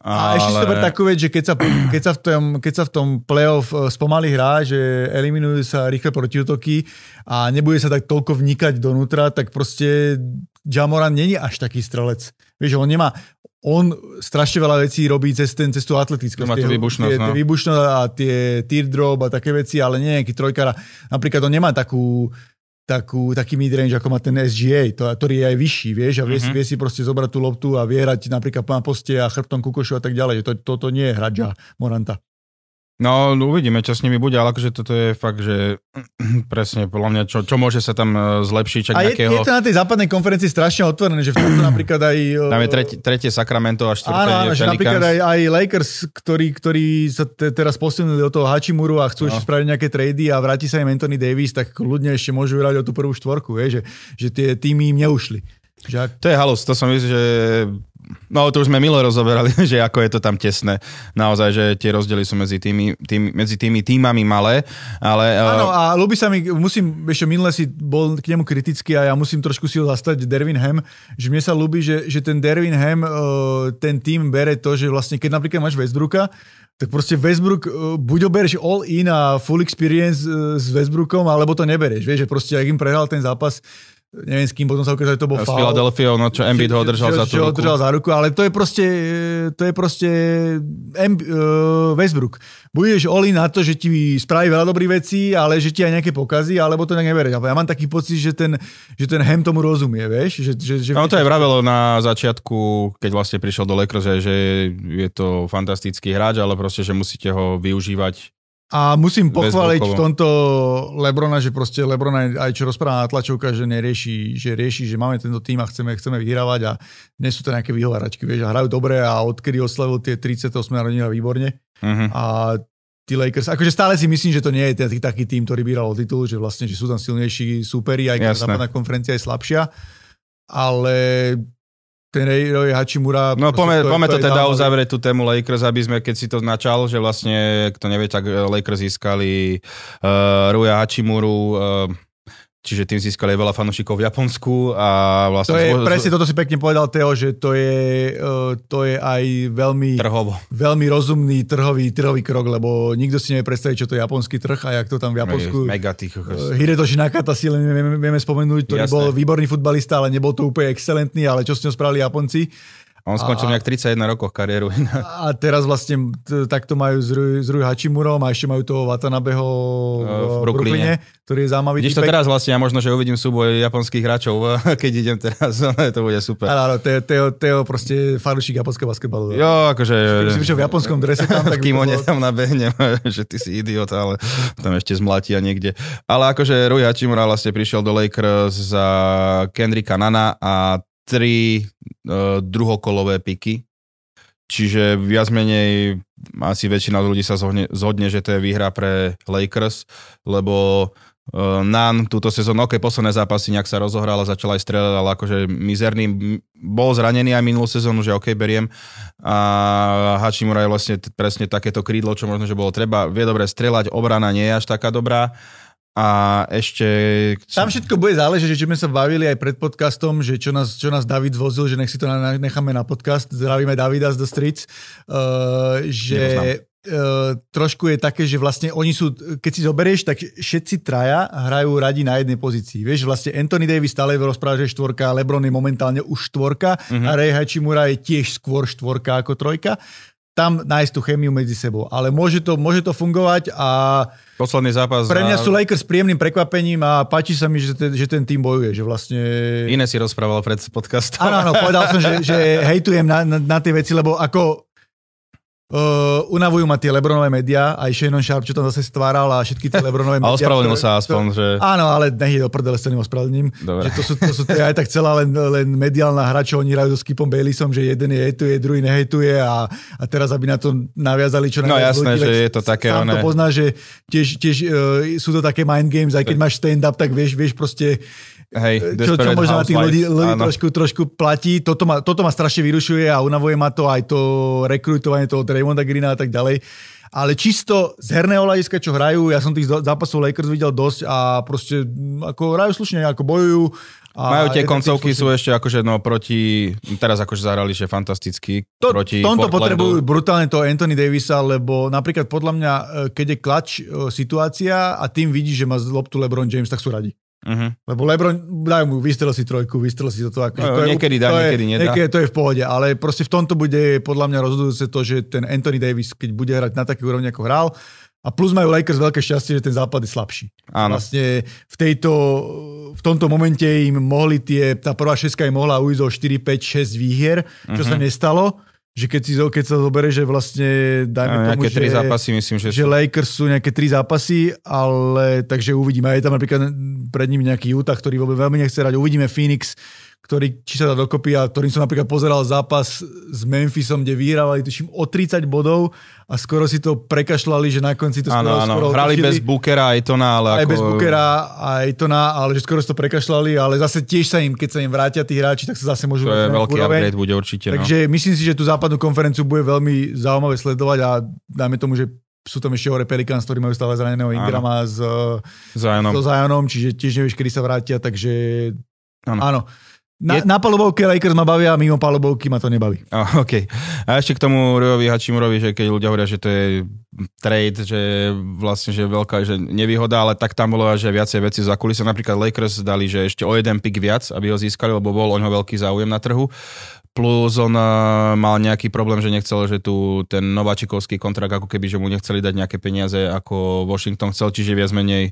a ale... ešte si to takú vec, že keď sa, keď, sa v tom, keď sa v tom playoff eh, spomalí hrá, že eliminujú sa rýchle protiútoky a nebude sa tak toľko vnikať donútra, tak proste Jamoran není až taký strelec. Vieš, on nemá, on strašne veľa vecí robí cez, ten, cez tú atletickosť. Má tú výbušnosť, tie, no. výbušnosť a tie teardrop a také veci, ale nie nejaký trojkara. Napríklad on nemá takú takú, taký midrange, ako má ten SGA, to, ktorý je aj vyšší, vieš, a vie, mm-hmm. vie si proste zobrať tú loptu a vierať napríklad na poste a chrbtom kukošu a tak ďalej. To, to, to nie je hradža Moranta. No, uvidíme, čo s nimi bude, ale akože toto je fakt, že presne, podľa mňa, čo, čo môže sa tam e, zlepšiť. Čak a je, nejakého... je to na tej západnej konferencii strašne otvorené, že v tomto napríklad aj... Tam je tretie, tretie Sacramento a štvrté Áno, áno, že napríklad aj, aj Lakers, ktorí, ktorí sa te, teraz posunuli do toho Hachimuru a chcú no. ešte spraviť nejaké trady a vráti sa im Anthony Davis, tak ľudne ešte môžu hrať o tú prvú štvorku, vie, že, že tie týmy im neušli. Že... To je halus, to som myslel, že No to už sme milo rozoberali, že ako je to tam tesné. Naozaj, že tie rozdiely sú medzi tými, tými, medzi tými týmami malé, ale... Eh, Áno, a ľúbi sa mi, musím, ešte minule si bol k nemu kritický a ja musím trošku si ho zastať Dervin Ham, že mne sa ľúbi, že, že ten Dervin Ham, eh, ten tým bere to, že vlastne keď napríklad máš Westbrooka, tak proste Westbrook, eh, buď ho bereš all in a full experience s Westbrookom, alebo to nebereš. Vieš, že proste ak im prehral ten zápas, neviem s kým, potom sa ukázalo, že to bol faul. S Philadelphia, no čo Embiid ho držal za tú ruku. držal za ruku, ale to je proste, to je proste Emb, uh, Westbrook. Budeš oli na to, že ti spraví veľa dobrých vecí, ale že ti aj nejaké pokazí, alebo to nejak nebere. Ja mám taký pocit, že ten, že ten Hem tomu rozumie, vieš? Že, že, že no to aj vravelo na začiatku, keď vlastne prišiel do Lakers, že je to fantastický hráč, ale proste, že musíte ho využívať a musím pochváliť v tomto Lebrona, že proste Lebrona aj čo rozpráva na tlačovka, že nerieši, že rieši, že máme tento tým a chceme, chceme vyhrávať a nie sú to nejaké vyhováračky, vieš, a hrajú dobre a odkedy oslavil tie 38 narodenia výborne. Uh-huh. A tí Lakers, akože stále si myslím, že to nie je taký, taký tým, ktorý by hral o titul, že vlastne, že sú tam silnejší súperi, aj keď západná konferencia je slabšia, ale ten Roy Hachimura... No poďme to, to, to teda uzavrieť tú tému Lakers, aby sme, keď si to načal, že vlastne, kto nevie, tak Lakers získali uh, Ruja Hachimuru, uh, Čiže tým získali veľa fanúšikov v Japonsku a vlastne... To je, zvo, presne toto si pekne povedal, Teo, že to je, uh, to je aj veľmi... Trhovo. Veľmi rozumný trhový, trhový krok, lebo nikto si nevie predstaviť, čo to je japonský trh a jak to tam v Japonsku... Mega tých... Uh, Hirotoshi Nakata si len vieme, vieme spomenúť, ktorý Jasné. bol výborný futbalista, ale nebol to úplne excelentný, ale čo s ňou spravili Japonci. On skončil nejak 31 rokov kariéru. A teraz vlastne takto majú s, Rui, s Rui Hachimurom a ešte majú toho Watanabeho v, v Brooklyne, ktorý je zaujímavý. Vidíš to teraz vlastne, ja možno, že uvidím súboj japonských hráčov, keď idem teraz, to bude super. Áno, áno, Teo, Teo, proste fanúšik japonského basketbalu. Jo, akože... Keby si vyšiel v japonskom drese tam, tak... v kimone tam nabehnem, že ty si idiot, ale tam ešte zmlatia niekde. Ale akože Rui Hachimura vlastne prišiel do Lakers za Kendricka Nana a tri uh, druhokolové piky. Čiže viac menej asi väčšina ľudí sa zhodne, zhodne, že to je výhra pre Lakers, lebo uh, Nan túto sezónu, ok, posledné zápasy nejak sa rozohral a začal aj strieľať, ale akože mizerný, bol zranený aj minulú sezónu, že ok, beriem. A Hachimura je vlastne presne takéto krídlo, čo možno, že bolo treba. Vie dobre strieľať, obrana nie je až taká dobrá a ešte... Tam všetko bude záležiť, že sme sa bavili aj pred podcastom, že čo nás, čo nás David zvozil, že nech si to necháme na podcast. Zdravíme Davida z The Streets. Uh, že uh, trošku je také, že vlastne oni sú, keď si zoberieš, tak všetci traja hrajú radi na jednej pozícii. Vieš, vlastne Anthony Davis stále rozpráva, že štvorka, LeBron je momentálne už štvorka uh-huh. a Ray Hachimura je tiež skôr štvorka ako trojka. Tam nájsť tú chemiu medzi sebou. Ale môže to, môže to fungovať a Posledný zápas... pre mňa sú Lakers príjemným prekvapením a páči sa mi, že ten, že ten tým bojuje, že vlastne... Iné si rozprával pred podcastom. Áno, áno, povedal som, že, že hejtujem na, na, na tie veci, lebo ako uh, unavujú ma tie Lebronové médiá, aj Shannon Sharp, čo tam zase stváral a všetky tie Lebronové A médiá. ospravedlnil ktoré- sa aspoň, že... Áno, ale nech je do prdele s tým ospravedlním. Že to sú, to sú to aj tak celá len, len mediálna hra, čo oni hrajú so Skipom Baylisom, že jeden je hejtuje, druhý nehejtuje a, a teraz, aby na to naviazali čo No jasné, ľudí, že je to také Sám to oné- pozná, že tiež, tiež uh, sú to také mind games, aj keď máš stand-up, tak vieš, vieš proste Hej, čo, čo možno na tých ľudí, ľudí trošku, trošku platí. Toto ma, toto ma strašne vyrušuje a unavuje ma to aj to rekrutovanie toho Draymonda Greena a tak ďalej. Ale čisto z herného hľadiska, čo hrajú, ja som tých zápasov Lakers videl dosť a proste ako hrajú slušne, ako bojujú. A Majú tie koncovky, sú ešte akože no proti, teraz akože zahrali, že fantasticky, To, proti tomto Portlandu. potrebujú brutálne toho Anthony Davisa, lebo napríklad podľa mňa, e, keď je klač e, situácia a tým vidí, že má loptu LeBron James, tak sú radi. Uh-huh. Lebo LeBron, daj mu, vystrel si trojku, vystrel si toto. Ako, No, to je, niekedy dá, to je, niekedy nedá. Niekedy to je v pohode, ale proste v tomto bude podľa mňa rozhodujúce to, že ten Anthony Davis, keď bude hrať na takej úrovni, ako hral, a plus majú Lakers veľké šťastie, že ten západ je slabší. Áno. Vlastne v, tejto, v tomto momente im mohli tie, tá prvá šeska im mohla ujsť o 4, 5, 6 výhier, čo Mhm. sa nestalo. Že keď, si, keď sa zoberie, že vlastne dajme No, tomu, že, tri zápasy, myslím, že, že sú. Lakers sú nejaké tri zápasy, ale takže uvidíme. Je tam napríklad pred ním nejaký Utah, ktorý vôbec veľmi nechce hrať. Uvidíme Phoenix, ktorý, či sa dá dokopy a ktorým som napríklad pozeral zápas s Memphisom, kde vyhrávali tuším o 30 bodov a skoro si to prekašľali, že na konci to skoro, Áno, áno, skoro hrali otočili. bez Bookera aj to na, ale aj ako... bez Bookera, aj to na, ale že skoro si to prekašľali, ale zase tiež sa im, keď sa im vrátia tí hráči, tak sa zase môžu To je veľký úroveň. upgrade, bude určite. No. Takže myslím si, že tú západnú konferenciu bude veľmi zaujímavé sledovať a dajme tomu, že sú tam ešte hore Pelicans, ktorí majú stále zraneného Ingrama s, Zájomom. so Zionom, čiže tiež nevieš, kedy sa vrátia, takže Áno. áno. Na, Je- na palubovke Lakers ma bavia, mimo palubovky ma to nebaví. Oh, OK. A ešte k tomu Ryovi Hachimurovi, že keď ľudia hovoria, že to je trade, že vlastne, že veľká že nevýhoda, ale tak tam bolo, že viacej veci za kulisy. Napríklad Lakers dali, že ešte o jeden pick viac, aby ho získali, lebo bol o ňo veľký záujem na trhu. Plus on mal nejaký problém, že nechcel, že tu ten nováčikovský kontrakt, ako keby, že mu nechceli dať nejaké peniaze, ako Washington chcel, čiže viac menej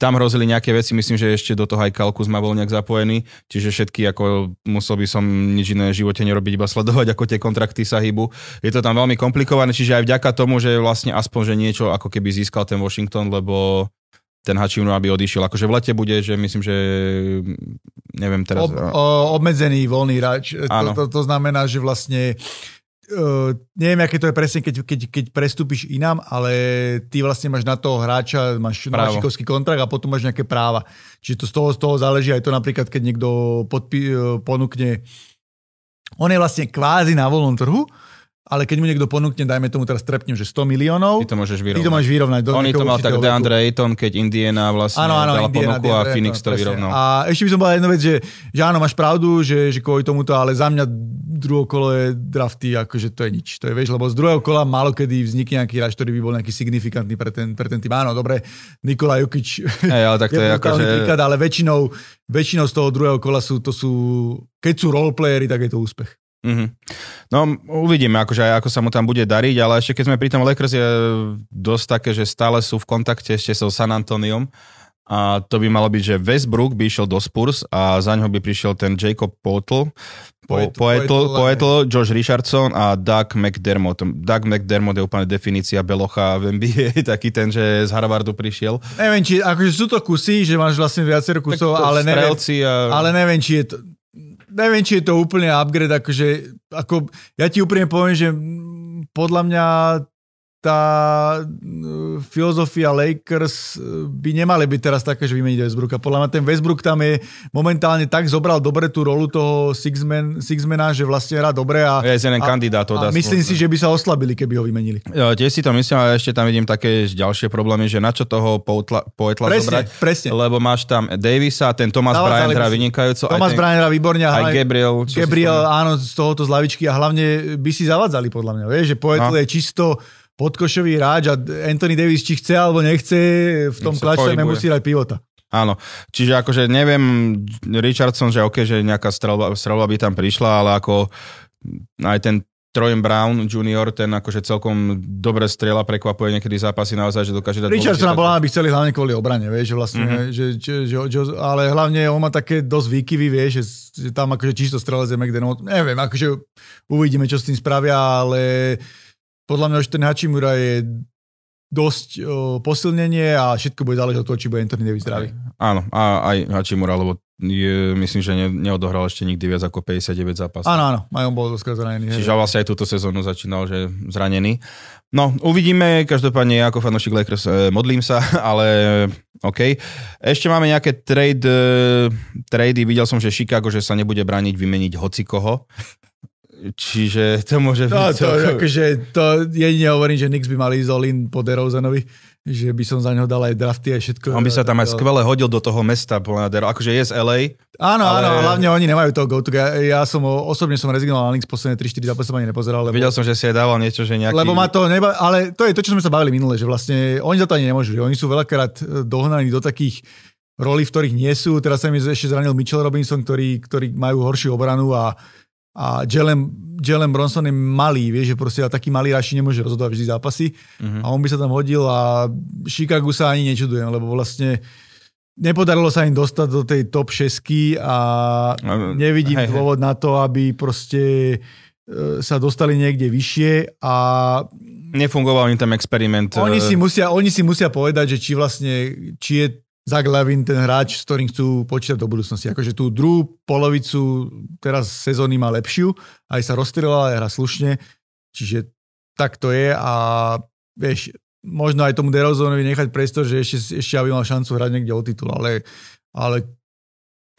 tam hrozili nejaké veci, myslím, že ešte do toho aj Kalkus ma bol nejak zapojený, čiže všetky, ako musel by som nič iné v živote nerobiť, iba sledovať, ako tie kontrakty sa hýbu. Je to tam veľmi komplikované, čiže aj vďaka tomu, že vlastne aspoň, že niečo ako keby získal ten Washington, lebo ten Hachimura aby odišiel. Akože v lete bude, že myslím, že neviem teraz. Ob, o, obmedzený voľný hráč. To, to, to znamená, že vlastne Uh, neviem, aké to je presne, keď, keď, keď prestúpiš inám, ale ty vlastne máš na toho hráča, máš nováčikovský kontrakt a potom máš nejaké práva. Čiže to z toho, z toho záleží aj to napríklad, keď niekto podpí, uh, ponúkne on je vlastne kvázi na voľnom trhu, ale keď mu niekto ponúkne, dajme tomu teraz trepnem, že 100 miliónov, Ty to môžeš ty vyrovnať. to máš vyrovnať. Do Oni to mal tak. DeAndre Ayton, keď Indiana vlastne Áno, áno, dala Indiana, ponuku a Indiana, Phoenix Indiana, to vyrovnal. A ešte by som povedal jednu vec, že, že áno, máš pravdu, že, že kvôli tomuto, ale za mňa druhé kolo je drafty, akože to je nič. To je, vieš, lebo z druhého kola málo kedy vznikne nejaký hráč, ktorý by bol nejaký signifikantný pre ten, pre ten tým. Áno, dobre, Nikola Jokic Hej, ale tak to je, je ako, brutálny že... príklad, ale väčšinou, väčšinou z toho druhého kola sú, to sú, keď sú roleplayery, tak je to úspech. Mhm. No uvidíme, akože aj ako sa mu tam bude dariť, ale ešte keď sme pri tom Lakers je dosť také, že stále sú v kontakte ešte so San Antoniom a to by malo byť, že Westbrook by išiel do Spurs a za ňo by prišiel ten Jacob Poetl, Poetl, Josh Richardson a Doug McDermott. Doug McDermott je úplne definícia belocha v NBA, taký ten, že z Harvardu prišiel. Neviem, či, akože sú to kusy, že máš vlastne viacero kusov, ale neviem, a... ale neviem, či je to, neviem, či je to úplne upgrade, akože, ako, ja ti úprimne poviem, že podľa mňa tá mm, filozofia Lakers eh, by nemali byť teraz také, že vymeniť Westbrooka. Podľa mňa ten Westbrook tam je momentálne tak zobral dobre tú rolu toho sixman, sixmana, že vlastne hrá dobre a, Je jeden a, kandidátov. a myslím si, že by sa oslabili, keby ho vymenili. Ja, tiež si to myslím, ale ešte tam vidím také ďalšie problémy, že na čo toho poetla, poetla Presne, zobrať, presne. lebo máš tam Davisa, ten Thomas Dáva Bryant hrá vynikajúco, Thomas aj, ten, Bryant hrá výborne. aj hlavne- Gabriel. Gabriel, áno, z tohoto z lavičky a hlavne by si zavadzali podľa mňa. Vieš, že Poetl No. je čisto podkošový hráč a Anthony Davis, či chce alebo nechce, v tom pohybuje. musí dať pivota. Áno, čiže akože neviem, Richardson, že OK, že nejaká strelba, strelba by tam prišla, ale ako aj ten Trojem Brown Jr., ten akože celkom dobre strieľa, prekvapuje niekedy zápasy naozaj, že dokáže dať... Richardson bola by chceli hlavne kvôli obrane, vieš, že vlastne, mm-hmm. že, že, že, že, ale hlavne on má také dosť výkyvy, vieš, že, že tam akože čisto strelec je McDermott, neviem, akože uvidíme, čo s tým spravia, ale podľa mňa už ten Hachimura je dosť o, posilnenie a všetko bude záležiť od toho, či bude Anthony Davis zdravý. Áno, a aj Hachimura, lebo je, myslím, že ne, neodohral ešte nikdy viac ako 59 zápasov. Áno, áno, aj on bol dosť zranený. Čiže vlastne aj túto sezónu začínal, že zranený. No, uvidíme, každopádne ako fanúšik Lakers eh, modlím sa, ale OK. Ešte máme nejaké trade, eh, trady, videl som, že Chicago, že sa nebude brániť vymeniť hocikoho. Čiže to môže byť... No, to, akože, to jedine hovorím, že Knicks by mali ísť all in po DeRozanovi že by som za neho dal aj drafty a všetko. On by sa tam aj skvele hodil do toho mesta, akože je z LA. Áno, ale... áno, hlavne oni nemajú toho go ja, ja som osobne som rezignoval na Lynx posledné 3-4 zápasy som ani nepozeral. Lebo... Videl som, že si aj dával niečo, že nejaký... Lebo ma to neba... ale to je to, čo sme sa bavili minule, že vlastne oni za to ani nemôžu. Oni sú veľakrát e, dohnaní do takých rolí, v ktorých nie sú. Teraz sa mi ešte zranil Mitchell Robinson, ktorí, ktorí majú horšiu obranu a a Jalen, Jalen Bronson je malý, vieš, že proste taký malý raši nemôže rozhodovať vždy zápasy uh-huh. a on by sa tam hodil a Chicago sa ani nečudujem, lebo vlastne nepodarilo sa im dostať do tej top 6 a nevidím hej, dôvod hej. na to, aby proste e, sa dostali niekde vyššie a Nefungoval im tam experiment. Oni e, si, musia, oni si musia povedať, že či vlastne, či je Zach Levin ten hráč, s ktorým chcú počítať do budúcnosti. Akože tú druhú polovicu teraz sezóny má lepšiu, aj sa rozstrelala, aj hra slušne, čiže tak to je a vieš, možno aj tomu Derozonovi nechať priestor, že ešte, ešte aby mal šancu hrať niekde o titul, ale, ale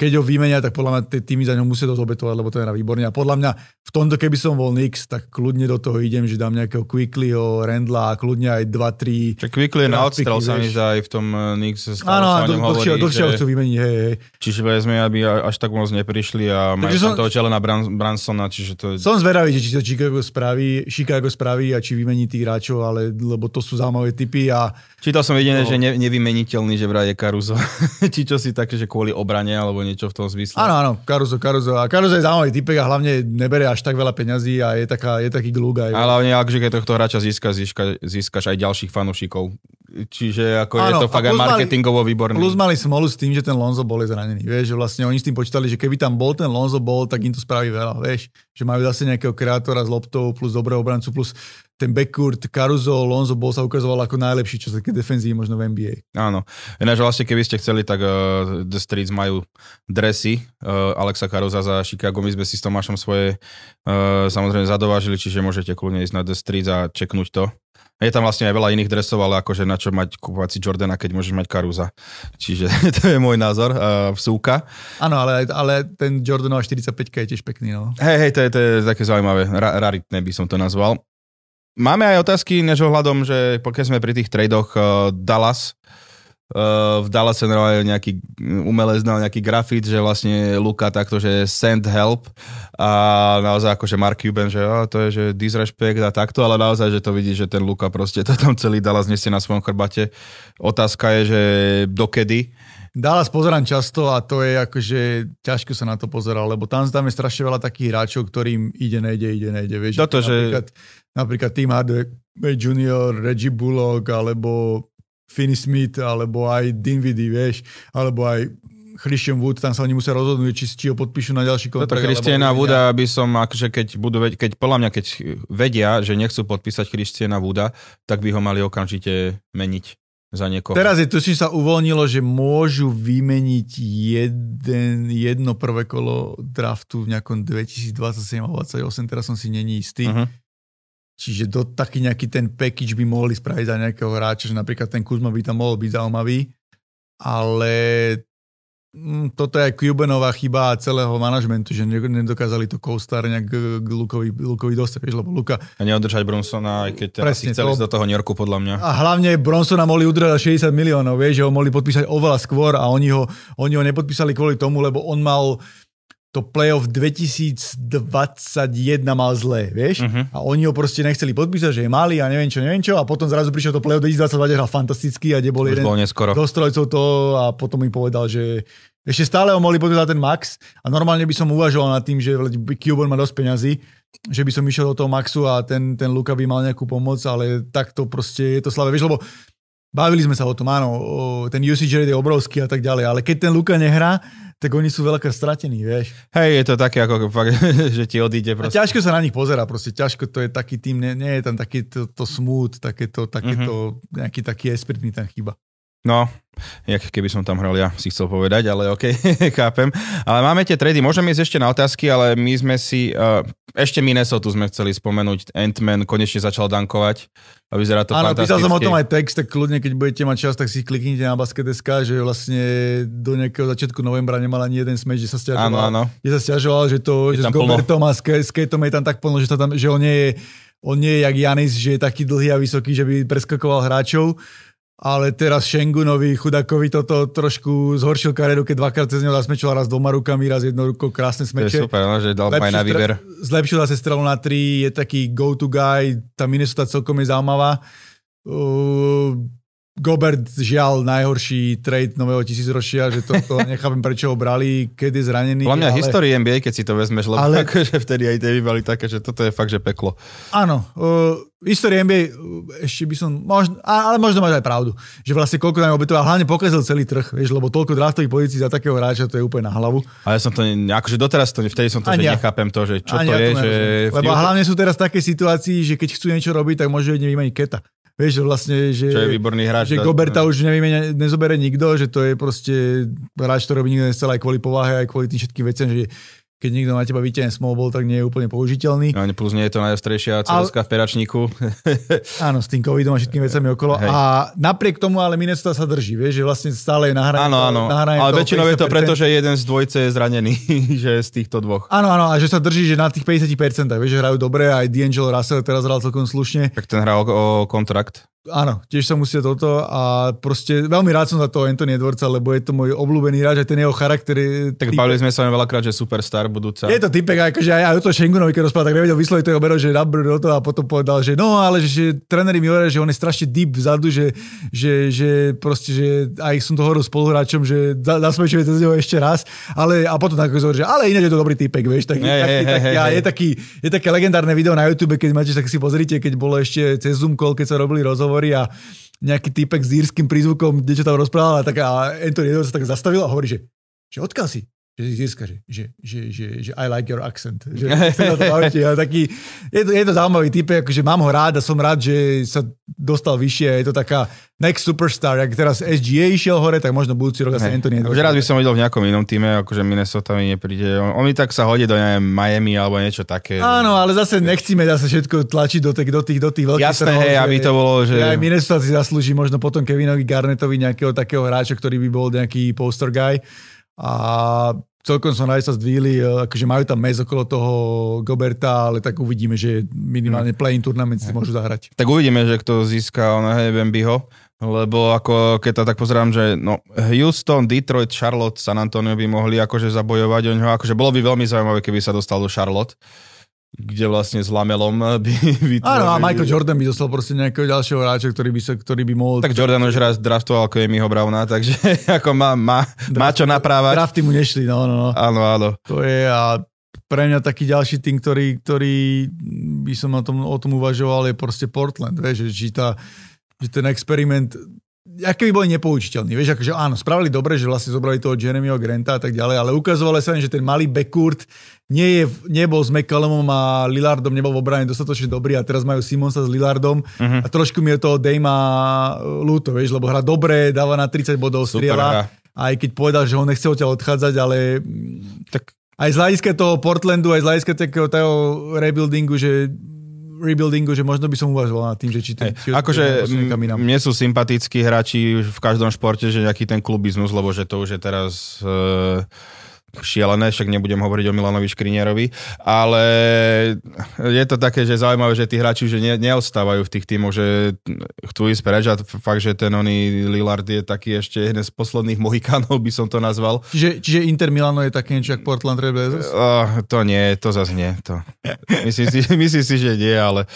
keď ho vymenia, tak podľa mňa tie týmy za ňou musia dosť obetovať, lebo to je na výborne. A podľa mňa v tomto, keby som bol Nix, tak kľudne do toho idem, že dám nejakého Quicklyho, Rendla a kľudne aj 2-3. Čiže Quickly je na odstrel sa mi zdá aj v tom eh, Nix. Áno, dlhšie, dlhšie chcú vymeniť, hej, hej. Čiže vezme, aby až tak moc neprišli a majú som, toho Jelena Bran, Bransona, čiže to. Som zvedavý, či to Chicago spraví, Chicago spraví a či vymení tých hráčov, ale lebo to sú zaujímavé typy a... Čítal som jediné, no. že ne, nevymeniteľný, že vraj je Caruso. či čo si také, že kvôli obrane alebo niečo v tom zmysle. Áno, áno, Caruso, Caruso. A Caruso je zaujímavý typek a hlavne nebere až tak veľa peňazí a je, taká, je taký glúg. Aj... Ale hlavne, akže keď tohto hráča získa, získa, získaš aj ďalších fanúšikov. Čiže ako áno, je to fakt aj marketingovo mali, výborný. Plus mali smolu s tým, že ten Lonzo bol zranený. Vieš, že vlastne oni s tým počítali, že keby tam bol ten Lonzo bol, tak im to spraví veľa. Vieš, že majú zase nejakého kreatora s loptou plus dobrého obrancu plus ten backcourt Caruso, Lonzo bol sa ukazoval ako najlepší, čo sa také defenzívy možno v NBA. Áno. Ináč vlastne, keby ste chceli, tak uh, The Streets majú dresy uh, Alexa Carusa za Chicago. My sme si s Tomášom svoje uh, samozrejme zadovážili, čiže môžete kľudne ísť na The Streets a čeknúť to. Je tam vlastne aj veľa iných dresov, ale akože na čo mať kúpovať si Jordana, keď môžeš mať Carusa. Čiže to je môj názor, uh, vsúka. Áno, ale, ale ten Jordanova 45 je tiež pekný. No. Hej, hej, to je, to je také zaujímavé, ra, raritné by som to nazval. Máme aj otázky než ohľadom, že pokiaľ sme pri tých tradoch uh, Dallas, uh, v Dallase je nejaký umelec dal nejaký grafit, že vlastne Luka takto, že send help a naozaj akože Mark Cuban, že oh, to je že disrespect a takto, ale naozaj, že to vidí, že ten Luka proste to tam celý Dallas nesie na svojom chrbate. Otázka je, že dokedy Dallas pozerám často a to je akože ťažko sa na to pozerať, lebo tam, tam je strašne veľa takých hráčov, ktorým ide, nejde, ide, nejde. Vieš, Toto, že... napríklad, napríklad Tim Hardaway Junior, Reggie Bullock, alebo Finney Smith, alebo aj Dinwiddie, vieš, alebo aj Christian Wood, tam sa oni musia rozhodnúť, či, či ho podpíšu na ďalší kontrakt. Toto Christiana Wooda by som, akože keď budú, keď podľa mňa, keď vedia, že nechcú podpísať Christiana Wooda, tak by ho mali okamžite meniť za niekoho. Teraz je tuším sa uvoľnilo, že môžu vymeniť jeden, jedno prvé kolo draftu v nejakom 2027 28, teraz som si není istý. Uh-huh. Čiže do, taký nejaký ten package by mohli spraviť za nejakého hráča, že napríklad ten Kuzma by tam mohol byť zaujímavý, ale toto je Cubanová chyba celého manažmentu, že nedokázali to co-star nejak k Lukovi, Lukovi dostať, lebo Luka... A neodržať Bronsona, aj keď teraz Presne, chceli to... do toho New Yorku, podľa mňa. A hlavne Bronsona mohli udržať 60 miliónov, vieš, že ho mohli podpísať oveľa skôr a oni ho, oni ho nepodpísali kvôli tomu, lebo on mal to playoff 2021 mal zlé, vieš? Uh-huh. A oni ho proste nechceli podpísať, že je malý a neviem čo, neviem čo. A potom zrazu prišiel to playoff 2022, hral fantasticky a kde bol Už jeden bol do strojcov to a potom mi povedal, že ešte stále ho mohli podpísať ten max a normálne by som uvažoval nad tým, že Cuban má dosť peňazí, že by som išiel do toho Maxu a ten, ten Luka by mal nejakú pomoc, ale takto proste je to slabé. Vieš, lebo bavili sme sa o tom, áno, ten usage rate je obrovský a tak ďalej, ale keď ten Luka nehrá, tak oni sú veľká stratení, vieš. Hej, je to také, ako fakt, že ti odíde proste. A ťažko sa na nich pozera, proste ťažko, to je taký tým, nie, nie je tam taký to, to smooth, takéto, takéto, mm-hmm. nejaký taký espritný tam chýba. No, jak keby som tam hral ja, si chcel povedať, ale OK, chápem. Ale máme tie trady, môžeme ísť ešte na otázky, ale my sme si, uh, ešte Minnesota sme chceli spomenúť, Ant-Man konečne začal dankovať a vyzerá to Áno, písal som o tom aj text, tak kľudne, keď budete mať čas, tak si kliknite na basket.sk, že vlastne do nejakého začiatku novembra nemal ani jeden smeč, že sa stiažoval, áno, áno. Že sa stiažoval, že to, je že s Gobertom a s Skateom je tam tak plno, že, sa tam, že on nie je on nie je jak Janis, že je taký dlhý a vysoký, že by preskakoval hráčov ale teraz Šengunovi chudakovi toto trošku zhoršil kariéru, keď dvakrát cez neho zasmečil raz dvoma rukami, raz jednou rukou krásne smeče. To je super, no, že dal aj na výber. Zlepšil zase strelu na 3, je taký go-to guy, tá Minnesota celkom je zaujímavá. Uh, Gobert žiaľ najhorší trade nového tisícročia, že to, to nechápem prečo ho brali, keď je zranený. Podľa mňa ale... histórii NBA, keď si to vezmeš, lebo ale... akože vtedy aj tie boli také, že toto je fakt, že peklo. Áno, uh, histórii NBA, uh, ešte by som, možno, ale možno máš aj pravdu, že vlastne koľko nám obetoval, hlavne pokazil celý trh, vieš, lebo toľko draftových pozícií za takého hráča, to je úplne na hlavu. Ale ja som to, akože doteraz to, vtedy som to, Ani že ja. nechápem to, že čo Ani to ja je, to že... Lebo hlavne sú teraz také situácii, že keď chcú niečo robiť, tak môžu jedne vymeniť Keta. Vieš, že vlastne, že, Čo je výborný hráč. Že Goberta už nevíme, nezobere nikto, že to je proste hráč, ktorý nikto nechcel aj kvôli povahe, aj kvôli tým všetkým veciam, že keď niekto na teba vyťahne small ball, tak nie je úplne použiteľný. No, plus nie je to najostrejšia CSK v peračníku. áno, s tým covidom a všetkými vecami okolo. Hej. A napriek tomu ale Minnesota sa drží, vieš, že vlastne stále je nahrané. Áno, áno, ale väčšinou je to preto, že jeden z dvojce je zranený, že z týchto dvoch. Áno, áno, a že sa drží, že na tých 50%, vieš, že hrajú dobre, aj D'Angelo Russell teraz hral celkom slušne. Tak ten hral o, kontrakt. Áno, tiež som musel toto a proste veľmi rád som za toho Anthony Edwardsa, lebo je to môj obľúbený hráč a ten jeho charakter je... Tak bavili sme sa veľakrát, že superstar budúca. Je to typek, akože aj, aj o to Schengunovi, keď rozprával, tak nevedel vysloviť toho obero, že nabrú do toho a potom povedal, že no, ale že, tréneri mi hovoria, že on je strašne deep vzadu, že, že, že proste, že aj som to hovoril spoluhráčom, že zasmečuje to z neho ešte raz, ale a potom tak hovorí, že ale ináč je to dobrý typek, vieš, tak, hey, taký, hey, taký, hey, a je, taký, je také legendárne video na YouTube, keď máte, tak si pozrite, keď bolo ešte cez Zoom call, keď sa robili rozhovor hovorí a nejaký typek s írským prízvukom, niečo tam rozprával a, tak, a Anthony sa tak zastavil a hovorí, že, že odkiaľ si? Že si Zírska, že, že, že, že, že I like your accent. Že na to bavíte, ale taký, je, to, je to zaujímavý typ, akože mám ho rád a som rád, že sa dostal vyššie. Je to taká next superstar. Ak teraz SGA išiel hore, tak možno budúci rok asi Anthony. Už rád by som videl v nejakom inom týme, akože Minnesota mi nepríde. On, on mi tak sa hodí do neviem, Miami alebo niečo také. Áno, ale zase nechcíme zase všetko tlačiť do tých, do tých, do tých veľkých Jasné, hej, aby to bolo, že... Aj Minnesota si zaslúži možno potom Kevinovi Garnetovi nejakého takého hráča, ktorý by bol nejaký poster guy. A celkom som rád sa zdvíli, e, akože majú tam mez okolo toho Goberta, ale tak uvidíme, že minimálne play-in turnament si môžu zahrať. Tak uvidíme, že kto získa oného Bambiho, lebo ako keď to tak pozerám, že no, Houston, Detroit, Charlotte, San Antonio by mohli akože zabojovať o ňo, akože bolo by veľmi zaujímavé, keby sa dostal do Charlotte kde vlastne s Lamelom by vytvorili... Áno, a Michael Jordan by dostal proste nejakého ďalšieho hráča, ktorý by, sa, ktorý by mohol... Tak Jordan už raz draftoval ako Emiho Browna, takže ako má, má, má čo naprávať. Drafty mu nešli, no, no, no. Áno, áno. To je a pre mňa taký ďalší tým, ktorý, ktorý by som o tom, o tom uvažoval, je proste Portland, vieš, že, či tá, že ten experiment aké by boli nepoučiteľní. Vieš, akože áno, spravili dobre, že vlastne zobrali toho Jeremyho Granta a tak ďalej, ale ukazovalo sa, že ten malý backcourt nie je, nebol s McCallumom a Lillardom nebol v obrane dostatočne dobrý a teraz majú Simonsa s Lillardom uh-huh. a trošku mi je toho Dejma ľúto, vieš, lebo hra dobre, dáva na 30 bodov, strieľa. Aj keď povedal, že on nechce odtiaľ odchádzať, ale tak aj z hľadiska toho Portlandu, aj z hľadiska takého rebuildingu, že rebuildingu, že možno by som uvažoval nad tým, že či ten... Hey, akože mne sú sympatickí hráči v každom športe, že nejaký ten klubizmus, lebo že to už je teraz... Uh šialené, však nebudem hovoriť o Milanovi Škrinierovi, ale je to také, že zaujímavé, že tí hráči už ne, neostávajú v tých tímoch, že chcú ísť preč a fakt, že ten oný Lillard je taký ešte jeden z posledných mohikánov, by som to nazval. Čiže, čiže Inter Milano je také niečo ako Portland Red Blazers? Uh, to nie, to zase nie. To. Myslím, si, myslím si, že nie, ale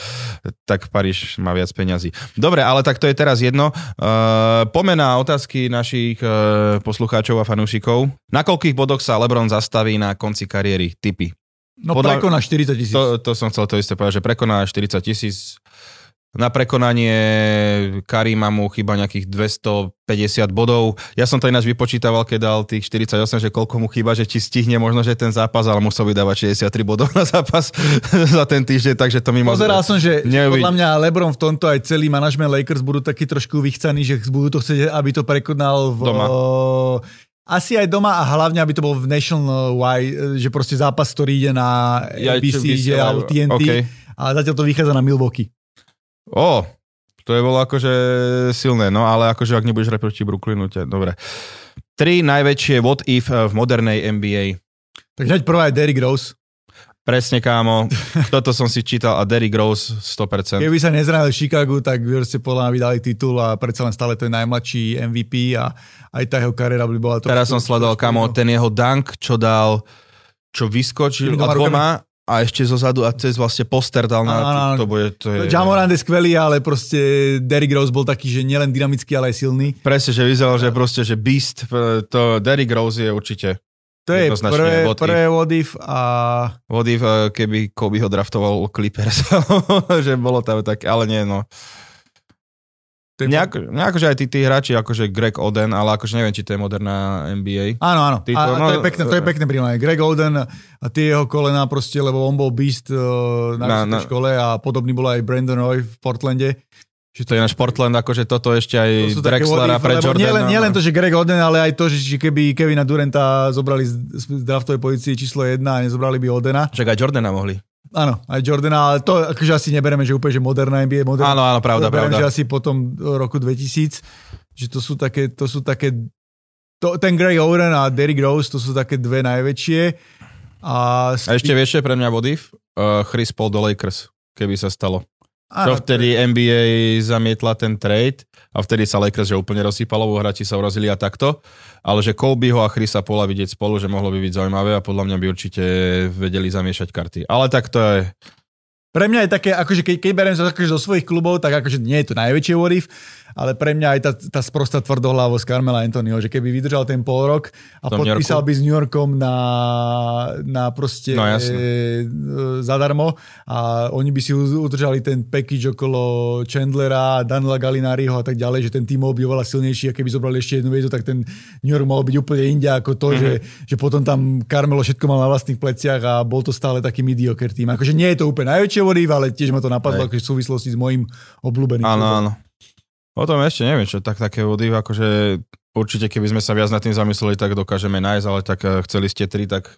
tak Paríž má viac peňazí. Dobre, ale tak to je teraz jedno. Uh, pomená otázky našich uh, poslucháčov a fanúšikov. Na koľkých bodoch sa LeBron zastaví na konci kariéry? Typy. No Podľa- prekoná 40 tisíc. To, to som chcel to isté povedať, že prekoná 40 tisíc. Na prekonanie Karima mu chyba nejakých 250 bodov. Ja som to ináč vypočítaval, keď dal tých 48, že koľko mu chýba, že či stihne možno, že ten zápas, ale musel vydávať 63 bodov na zápas za ten týždeň, takže to mimo... Pozeral som, že Neuvid- podľa mňa Lebron v tomto aj celý manažment Lakers budú takí trošku vychcaní, že budú to chcieť, aby to prekonal v... Doma. Asi aj doma a hlavne, aby to bol v National Wide, že proste zápas, ktorý ide na ABC, vysielajú. alebo TNT. OK. A zatiaľ to vychádza na Milwaukee. Ó, to je bolo akože silné, no ale akože ak nebudeš hrať proti Brooklynu, te, dobre. Tri najväčšie what if eh, v modernej NBA. Tak hneď prvá je Derrick Rose. Presne, kámo. Toto som si čítal a Derrick Rose 100%. Keby sa nezranil v Chicagu, tak by ste podľa mňa vydali titul a predsa len stále to je najmladší MVP a aj tá jeho kariéra by bola to. Teraz som sledoval, kamo, ten jeho dunk, čo dal, čo vyskočil a dvoma a ešte zo zadu a cez vlastne poster dal na... áno. To bude, to je... Jamorant je skvelý, ale proste Derrick Rose bol taký, že nielen dynamický, ale aj silný. Presne, že vyzeral, že proste, že Beast, to Derrick Rose je určite To je prvé, prvé what if a What if, eh, keby Kobe ho draftoval Clippers, že bolo tam tak, ale nie, no. to Nejako, nejako, že aj tí, tí hráči, akože Greg Oden, ale akože neviem, či to je moderná NBA. Áno, áno. Títo, a, a to, no, je pekné, to je pekné príjmanie. Greg Oden a tie jeho kolená proste, lebo on bol beast uh, na, na, na- škole a podobný bol aj Brandon Roy v Portlande. Že To je náš Portland, akože toto ešte aj To Drexlera pre Jordana. Nie len, nie len to, že Greg Oden, ale aj to, že keby Kevina Duranta zobrali z, z draftovej pozície číslo 1 a nezobrali by Odena. Však aj Jordana mohli. Áno, aj Jordana, ale to akože asi nebereme, že úplne, že moderná NBA, moderná. Áno, áno, pravda, Beriem, pravda. že asi potom roku 2000, že to sú také, to sú také, to, ten Greg Oden a Derrick Rose, to sú také dve najväčšie. A, A ešte vieš, pre mňa Vodif? Uh, Chris Paul do Lakers, keby sa stalo. Čo vtedy NBA zamietla ten trade a vtedy sa Lakers že úplne rozsýpalo, bo hráči sa urazili a takto. Ale že Kobeho a Chrisa Paula vidieť spolu, že mohlo by byť zaujímavé a podľa mňa by určite vedeli zamiešať karty. Ale tak to je... Pre mňa je také, akože keď, keď beriem akože zo svojich klubov, tak akože nie je to najväčšie what ale pre mňa aj tá, tá sprostá tvrdohlavosť Carmela Anthonyho, že keby vydržal ten pol rok a tom podpísal by s New Yorkom na, na proste No, jasne. e, zadarmo a oni by si udržali ten package okolo Chandlera, Daniela Galinariho a tak ďalej, že ten tým byť oveľa silnejší a keby zobrali ešte jednu vietu, tak ten New York mohol byť úplne inde ako to, Mhm. mm-hmm. že, že potom tam Carmelo všetko mal na vlastných pleciach a bol to stále taký mediocre tým. Akože nie je to úplne najväčšie if, ale tiež ma to napadlo Hej. v súvislosti s mojim obľúbeným. Áno, áno. O tom ešte neviem, čo tak také vody, akože určite keby sme sa viac nad tým zamysleli, tak dokážeme nájsť, ale tak eh, chceli ste tri, tak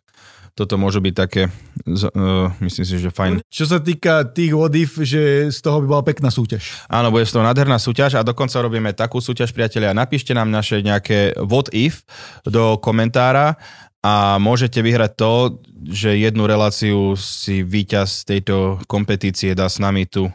toto môže byť také, uh, myslím si, že fajn. Čo sa týka tých if, že z toho by bola pekná súťaž. Áno, bude z toho nádherná súťaž a dokonca robíme takú súťaž, priatelia. Napíšte nám naše nejaké what if do komentára a môžete vyhrať to, že jednu reláciu si víťaz tejto kompetície dá s nami tu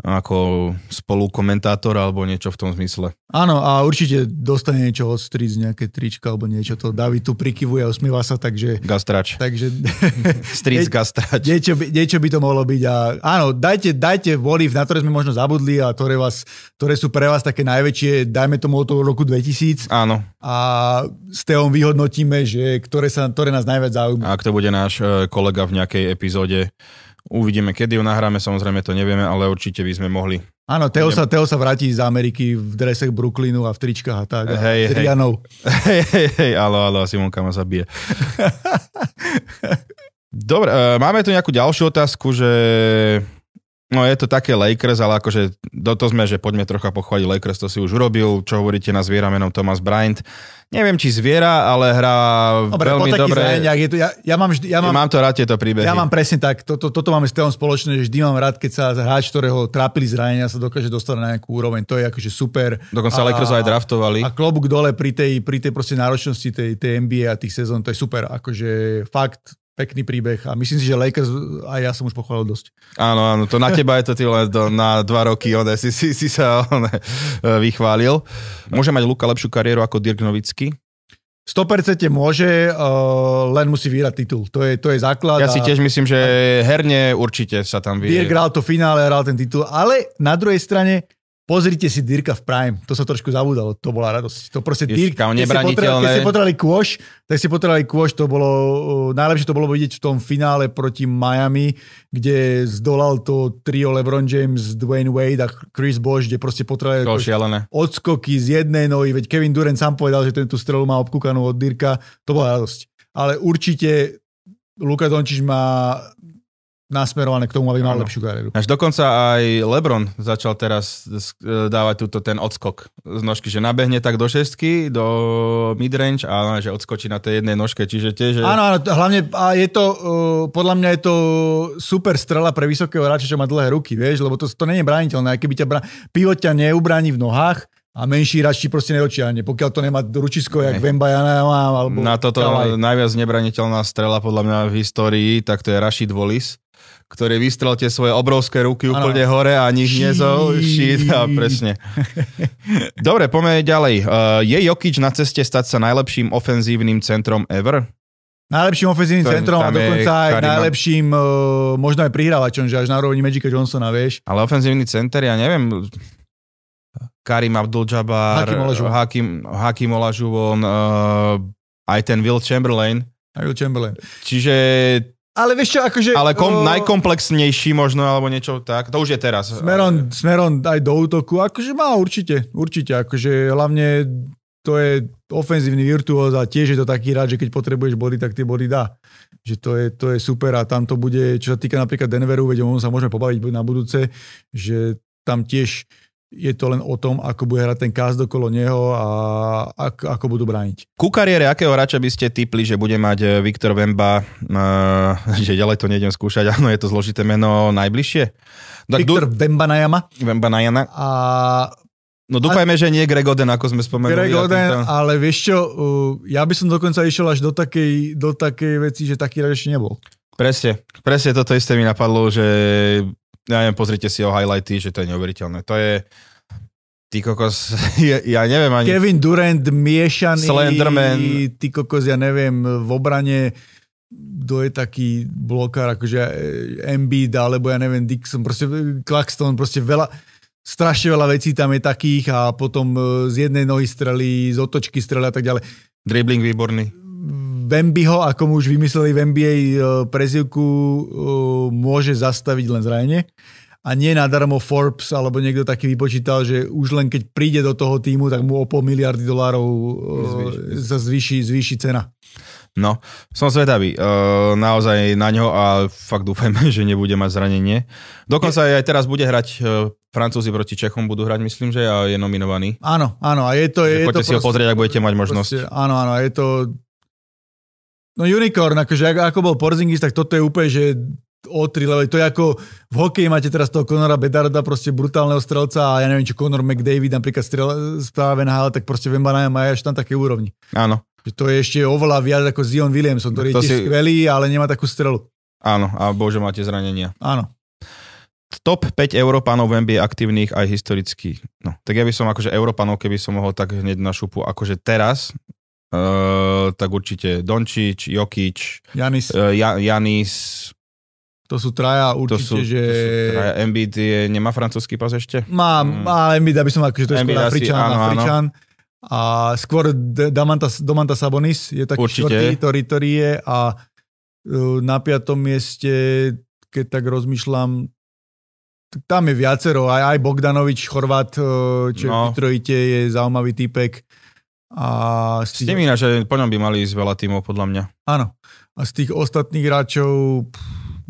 ako spolukomentátor alebo niečo v tom zmysle. Áno, a určite dostane niečo od Stric, nejaké trička alebo niečo. To David tu prikyvuje a usmieva sa, takže... Gastrač. takže Street gastrač. niečo, by, niečo by to mohlo byť. A áno, dajte, dajte if, na ktoré sme možno zabudli a ktoré, vás, ktoré sú pre vás také najväčšie, dajme tomu od toho roku 2000 Áno. a s Teom vyhodnotíme, že ktoré, sa, ktoré nás najviac zaujímajú. Ak to bude náš e, kolega v nejakej epizóde, uvidíme, kedy ju nahráme, samozrejme to nevieme, ale určite by sme mohli. Áno, Teo sa, Teo sa vráti z Ameriky v dresech Brooklynu a v tričkách a tak. Hej, hej. Hej, hej, hej, alo, alo, Simonka ma zabije. Dobre, e, máme tu nejakú ďalšiu otázku, že no je to také Lakers, ale akože do to sme, že poďme trocha pochváliť Lakers, to si už urobil, čo hovoríte na zviera menom Thomas Bryant. Neviem, či zviera, ale hrá Dobre, veľmi dobre. zraneniach je to, ja, ja, mám vždy, ja, Ja mám, mám to rád tieto príbehy. ja mám presne tak, toto, toto máme s Teom spoločné, že vždy mám rád, keď sa hráč, ktorého trápili zranenia, sa dokáže dostať na nejakú úroveň. To je akože super. Dokonca A- Lakers aj draftovali. A klobúk dole pri tej, pri tej proste náročnosti tej, tej NBA a tých sezón, to je super. Akože fakt pekný príbeh a myslím si, že Lakers aj ja som už pochválil dosť. Áno, áno, to na teba je to ty len do, na dva roky, one, si, si, si sa one, vychválil. Môže mať Luka lepšiu kariéru ako Dirk Nowitzki? 100% môže, uh, len musí vyhrať titul. To je, to je základ. Ja a si tiež myslím, že herne určite sa tam vie. Dirk hral to finále, hral ten titul, ale na druhej strane Pozrite si Dirka v Prime, to sa trošku zabudalo, to bola radosť. To proste Dirk, keď ste potrebovali- nebraniteľné. keď ste potrebovali kôš, tak ste potrebovali kôš, to bolo, uh, najlepšie to bolo vidieť v tom finále proti Miami, kde zdolal to trio LeBron James, Dwayne Wade a Chris Bosh, kde proste potrebovali odskoky z jednej nohy, veď Kevin Durant sám povedal, že ten tú strelu má obkúkanú od Dirka, to bola radosť. Ale určite Luka Dončič má nasmerované k tomu, aby mal Áno. lepšiu kariéru. Až dokonca aj LeBron začal teraz dávať túto ten odskok z nožky, že nabehne tak do šestky, do midrange a že odskočí na tej jednej nožke, čiže tiež... Áno, áno, to- hlavne a je to, uh, podľa mňa je to super strela pre vysokého hráča, čo má dlhé ruky, vieš, lebo to, to nie je brániteľné. Keby ťa bra- pivot ťa neubráni v nohách a menší hráč ti proste nedočiahne, pokiaľ to nemá ručisko, jak. Vembajana alebo Na toto Kawhi. najviac nebraniteľná strela podľa mňa v histórii, tak to je Rashid Wallis, ktorý vystrel tie svoje obrovské ruky Áno. úplne hore a nič nezol. Shit, a presne. Dobre, poďme ďalej. Uh, je Jokic na ceste stať sa najlepším ofenzívnym centrom ever? Najlepším ofenzívnym To- centrom a dokonca aj Karima. najlepším, uh, možno aj prihrávačom, že až na úrovni Magica Johnsona, vieš. Ale ofenzívny center, ja neviem, Karim Abdul-Jabbar, Hakim uh, aj ten Will Chamberlain. A Will Chamberlain. Čiže, Ale vieš čo, akože... ale kom, uh, najkomplexnejší možno, alebo niečo tak. To už je teraz. Smerom, smerom aj do útoku, akože má určite, určite, akože hlavne to je ofenzívny virtuóz a tiež je to taký rád, že keď potrebuješ body, tak tie body dá. Že to je, to je super a tam to bude, čo sa týka napríklad Denveru, veď o tom sa môžeme pobaviť na budúce, že tam tiež je to len o tom, ako bude hrať ten cast okolo neho a ako, ako budú brániť. Ku kariére akého hráča by ste typli, že bude mať eh, Viktor Vemba, uh, že ďalej to nejdem skúšať, áno, je to zložité meno najbližšie? Tak Viktor du- Bembanayama Vemba Najana. a No dúfajme, že nie Greg Oden, ako sme spomenuli. Greg a Oden, týmto- ale vieš čo, uh, ja by som dokonca išiel až do takej, do takej veci, že taký hráč ešte nebol. Presne, presne toto isté mi napadlo, že ja neviem, pozrite si o highlighty, že to je neuveriteľné. To je, ty kokos, ja, ja neviem ani... Kevin Durant miešaný, Slenderman. ty kokos, ja neviem, v obrane kto je taký blokár, akože eh, Embiid, alebo ja neviem, Dixon, proste eh, Claxton, proste veľa, strašne veľa vecí tam je takých a potom eh, z jednej nohy strely, z otočky strely a tak ďalej. Dribbling výborný. Wembyho, ako mu už vymysleli v NBA eh, prezivku, eh, môže zastaviť len zranenie. A nie nadarmo Forbes alebo niekto taký vypočítal, že už len keď príde do toho týmu, tak mu o pol miliardy dolárov sa zvýši, zvýši cena. No, som zvedavý. Uh, naozaj na ňo a fakt dúfajme, že nebude mať zranenie. Dokonca aj teraz bude hrať uh, Francúzi proti Čechom, budú hrať, myslím, že a je nominovaný. Áno, áno, a je to... Je to poďte si ho proste- pozrieť, ak budete mať možnosť. Proste, áno, áno, je to... No unicorn, akože ako, ako bol Porzingis, tak toto je úplne, že o tri level. To je ako v hokeji máte teraz toho Conora Bedarda, proste brutálneho strelca a ja neviem, či Conor McDavid napríklad strel, správe na tak proste Vembana má až tam také úrovni. Áno, Že to je ešte oveľa viac ako Zion Williamson, ktorý To je tiež si- skvelý, ale nemá takú strelu. áno, a bože, máte zranenia. Áno. Top 5 Európanov v NBA aktívnych aj historických. No, tak ja by som akože Európanov, keby som mohol tak hneď na šupu, akože teraz, uh, tak určite Dončič, Jokič, Janis, uh, ja, Janis, to sú traja to určite, sú, že... to sú traja. Embiid je, nemá francúzsky pas ešte? Má, Mm. má Embiid, aby som akože to je Embiid skôr Afričan, áno, áno. Afričan. A skôr D- Damantas, Domantas Sabonis je taký Určite. štvrtý, ktorý, ktorý je a uh, na piatom mieste, keď tak rozmýšľam, tam je viacero, aj, aj Bogdanovič, Chorvát, uh, čo no. v Detroite je zaujímavý typek. A S tým ináč, že po ňom by mali ísť veľa tímov, podľa mňa. áno. A z tých ostatných hráčov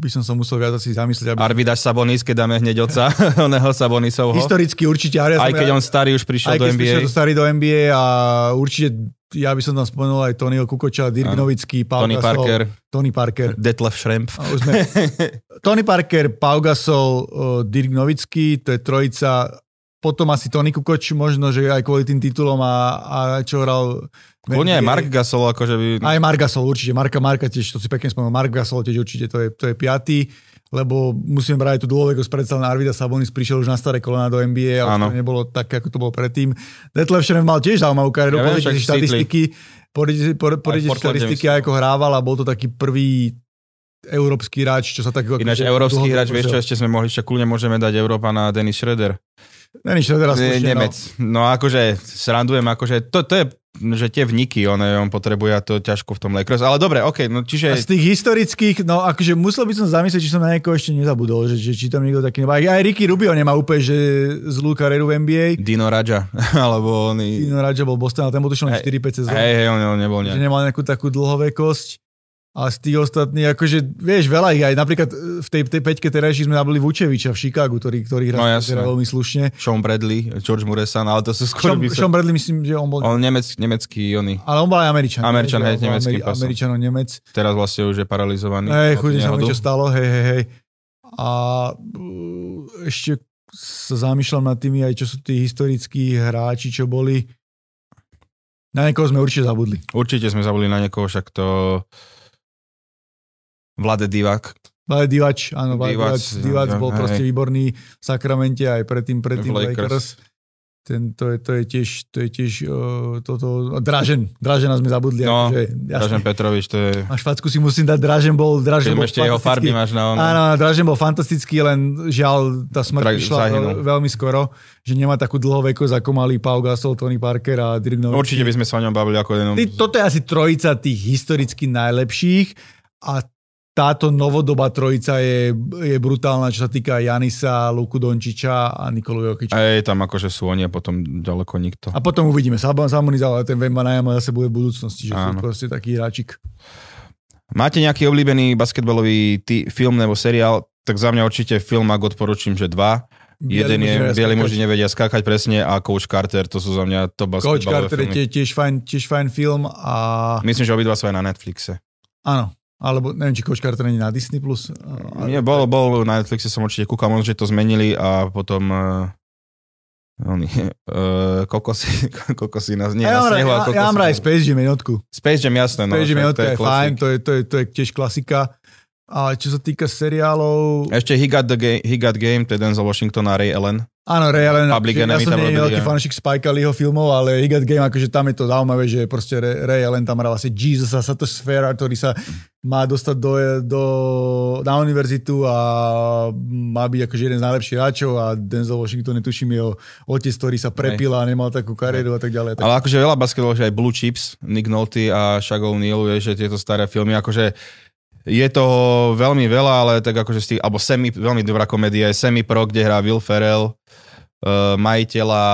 by som sa musel viac asi zamyslieť. Aby... Arvidaš Sabonis, keď dáme hneď oca, oného Sabonisovho. Historicky určite. Ja Aj keď on starý už prišiel aj do keď NBA. prišiel to starý do NBA a určite ja by som tam spomenul aj Tonyho Kukoča, Dirk Áno. Nowický, Pau Tony Gasol, Parker, Tony Parker. Detlef Schrempf. Sme... Tony Parker, Pau Gasol, uh, Dirk Nowický, to je trojica. Potom asi Tony Kukoč, možno, že aj kvôli tým titulom a, a čo hral... Kľudne aj. Mark Gasol, akože by... Aj Mark Gasol, určite. Marka Marka tiež, to si pekne spomenul. Mark Gasol tiež určite, to je, to je piatý lebo musíme brať tú dôvekosť predsa len Arvida Sabonis prišiel už na staré kolena do NBA a Áno. už to nebolo tak, ako to bolo predtým. Detlef Schrempf mal tiež zaujímavú kariéru, Ja však si štatistiky, pozrite si- po- pozrite si Portlande štatistiky, ako hrával a bol to taký prvý európsky hráč, čo sa tak... Ináč európsky hráč, vieš čo, ešte sme mohli, však kľudne môžeme dať Európa na Dennis Schroeder. Není čo teraz slušne, Nemec. No akože srandujem, akože to, to je, že tie vniky, on, on potrebuje a to ťažko v tom Lakers. Ale dobre, OK, no A čiže... z tých historických, no akože musel by som zamyslieť, či som na niekoho ešte nezabudol, že, že či tam niekto taký nemá. Aj Ricky Rubio nemá úplne, že zlú kariéru v NBA. Dino Raja, alebo on... Tino Radža bol Boston, ale ten bol Hej, 4-5 sezón. Hej, hej, on, on nebol že nejak. nemal nejakú takú dlhovekosť. A z tých ostatných, akože, vieš, veľa ich aj. Napríklad v tej, tej peťke terajší sme nabili Vučeviča v Chicagu, ktorý, ktorý No, hral jasné. teda veľmi slušne. Sean Bradley, George Muresan, ale to sú skôr... Sean, by sa- Sean Bradley myslím, že on bol... On nemec, nemecký, oný. ale on bol aj Američan. Američan, hej, nemecký Ameri- pasom. Američan, on Nemec. Teraz vlastne už je paralizovaný. Hej, chudne sa nehodu. čo stalo, hej, hej, hej. A uh, ešte sa zamýšľam nad tými aj, čo sú tí historickí hráči, čo boli. Na niekoho sme určite zabudli. Určite sme zabudli na niekoho, však to... Vlade Divak. Vlade Divač, áno, Vlade Divač, Divac no, bol hej. proste výborný v Sakramente aj predtým, predtým V Lakers. Lakers. Ten, to, je, to je tiež, to je tiež uh, toto, Dražen, Dražena sme zabudli. No, akože, Dražen Petrovič, to je... máš facku si musím dať, Dražen bol, Dražen Keď bol ešte jeho farby máš na ono. Áno, Dražen bol fantastický, len žiaľ, tá smrť Tra- prišla zahynul. veľ- veľmi skoro, že nemá takú dlhovekosť ako mali Pau Gasol, Tony Parker a Dirk Nowitzki. Určite by sme sa o ňom bavili ako jednom... Ty, toto je asi trojica tých historicky najlepších a táto novodobá trojica je, je brutálna, čo sa týka Janisa, Luku Dončiča a Nikolu Jokiča. A je tam akože sú oni a potom ďaleko nikto. A potom uvidíme. Sabon Samonis, ale ten Vemba Najama zase bude v budúcnosti, že sú Áno. proste taký hráčik. Máte nejaký obľúbený basketbalový tý, film nebo seriál? Tak za mňa určite film, ak odporúčam, že dva. Jeden je Bielí muži nevedia skákať presne a Coach Carter, to sú za mňa to Coach basketbalové Carter je filmy. tie- tiež fajn, tiež fajn film a Myslím, že obidva sú aj na Netflixe. áno, alebo neviem, či Coach Carter není na Disney+. Plus. Nie, bol, bol na Netflixe som určite kúkal, možno, že to zmenili a potom uh, oni, uh, kokosy, kokosy na, nie, Ja na snehu a ja, kokosy. ja mám rád Space Jam jednotku. Space Jam, jasné. No, Space Jam však jednotka je, klasik. fajn, to je, to, je, to je tiež klasika. A čo sa týka seriálov... Ešte He Got, the game, He Got Game, to je Denzel Washington a Ray Allen. Áno, Ray Allen, Public Enemy ja som nie veľký ja. fanúšik Spike Leeho filmov, ale He Got Game, akože tam je to zaujímavé, že proste Ray, Ray Allen tam hral vlastne Jesus a Satosfera, ktorý sa má dostať do, do, na univerzitu a má byť akože jeden z najlepších hráčov a Denzel Washington je tuším jeho otec, ktorý sa prepil a nemal takú kariéru a tak ďalej. Tak, Ale akože veľa basketbalov, že aj Blue Chips, Nick Nolte a Shaq O'Neal, že tieto staré filmy, akože je toho veľmi veľa, ale tak akože tých, alebo semi, veľmi dobrá komédia je Semi Pro, kde hrá Will Ferrell, uh, majiteľa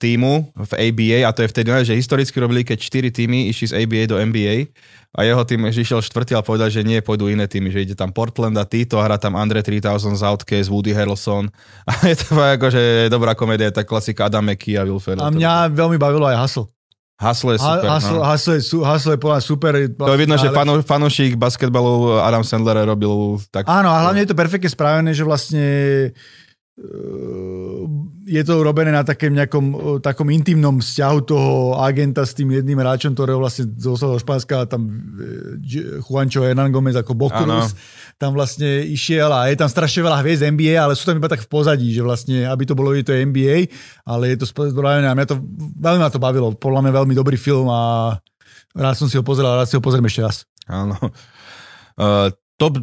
týmu v ABA a to je vtedy, že historicky robili, keď 4 týmy išli z ABA do NBA a jeho tým že išiel štvrtý a povedal, že nie, pôjdu iné týmy, že ide tam Portland a Tito, hrá tam Andre 3000 z Outcast, Woody Harrelson a je to akože dobrá komédia, tá klasika Adam McKee a Will Ferrell. a mňa veľmi bavilo aj Hustle. Hustle je super. Hustle, no. Hustle, je, su- Hustle je podľa super. To je vidno, že fanu, fanúšik basketbalu Adam Sandler robil tak... Áno, a hlavne je to perfektne spravené, že vlastne eh, je to urobené na takém nejakom eh, takom intimnom vzťahu toho agenta s tým jedným hráčom, ktorého vlastne zostal do Španielska tam J- Juancho Hernán Gomez ako Bokurus tam vlastne išiel a je tam strašne veľa hviezd NBA, ale sú tam iba tak v pozadí, že vlastne, aby to bolo, je to NBA, ale je to spravené a mňa to, veľmi ma to bavilo. Podľa mňa veľmi dobrý film a rád som si ho pozeral, rád si ho pozriem ešte raz. Áno. Uh, top,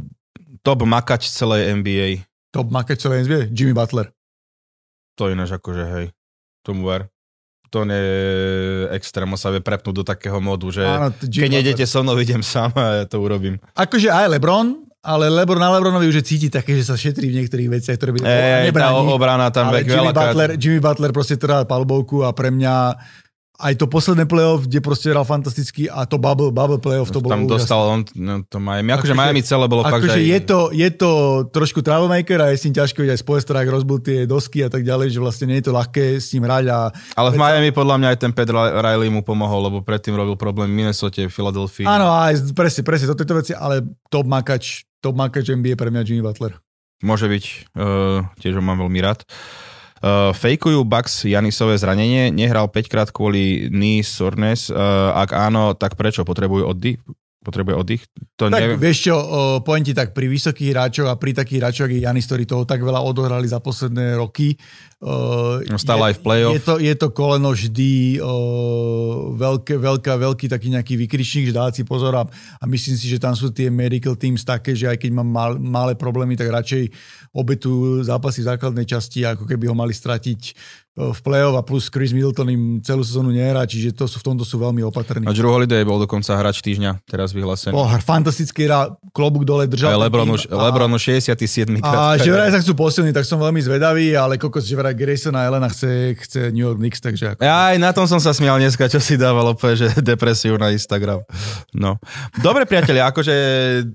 top makač celej NBA. Top market celé NBA, Jimmy Butler. To ináč akože, hej, tomu ver. To je extrém, on sa vie prepnúť do takého modu, že Áno, keď nejdete so mnou, idem sám a ja to urobím. Akože aj LeBron, ale Lebron na Lebronovi už je cíti také, že sa šetrí v niektorých veciach, ktoré by tá nebráni. obrana tam ale Jimmy veľakrát. Butler, Jimmy Butler proste trhá palbovku a pre mňa aj to posledné playoff, kde proste hral fantasticky a to bubble, bubble playoff, to bolo tam úžasné. dostal on, no, to Miami. Akože Akože- Miami celé bolo fakt, Akože že aj- je, to, je to trošku troublemaker a je s ním ťažko, aj Spoestra rozbil tie dosky a tak ďalej, že vlastne nie je to ľahké s ním hrať a Ale v Miami podľa mňa aj ten Pet Riley mu pomohol, lebo predtým robil problém v Minnesota, v Philadelphia. áno, aj presne, presne, toto tieto veci, ale top makač, top makač NBA pre mňa Jimmy Butler. Môže byť, uh, tiež ho mám veľmi rád. Uh, fejkujú Bucks Janisové zranenie, nehral 5 krát kvôli knee soreness, uh, ak áno, tak prečo? Potrebujú oddych? Potrebuje oddych? To Tak neviem. vieš čo, poviem ti tak, pri vysokých hráčoch a pri takých hráčoch, je Janis, ktorí toho tak veľa odohrali za posledné roky. No, stále aj v playoff. Je to, je to koleno vždy veľké, veľká, veľký taký nejaký vykričník, že si pozor a, a myslím si, že tam sú tie medical teams také, že aj keď mám mal, malé problémy, tak radšej obetujú zápasy v základnej časti, ako keby ho mali stratiť v play-off a plus Chris Middleton im celú sezónu nehrá, čiže to sú, v tomto sú veľmi opatrní. A Drew Holiday bol dokonca hráč týždňa, teraz vyhlásený. Oh, fantastický hra, klobúk dole držal. Aj Lebron, už, a, Lebron už 67. krát. A že vraj sa chcú posilniť, tak som veľmi zvedavý, ale kokos, že vraj Grayson a Elena chce, chce New York Knicks, takže ako... Aj na tom som sa smial dneska, čo si dával opäť, že depresiu na Instagram. No. Dobre priatelia, akože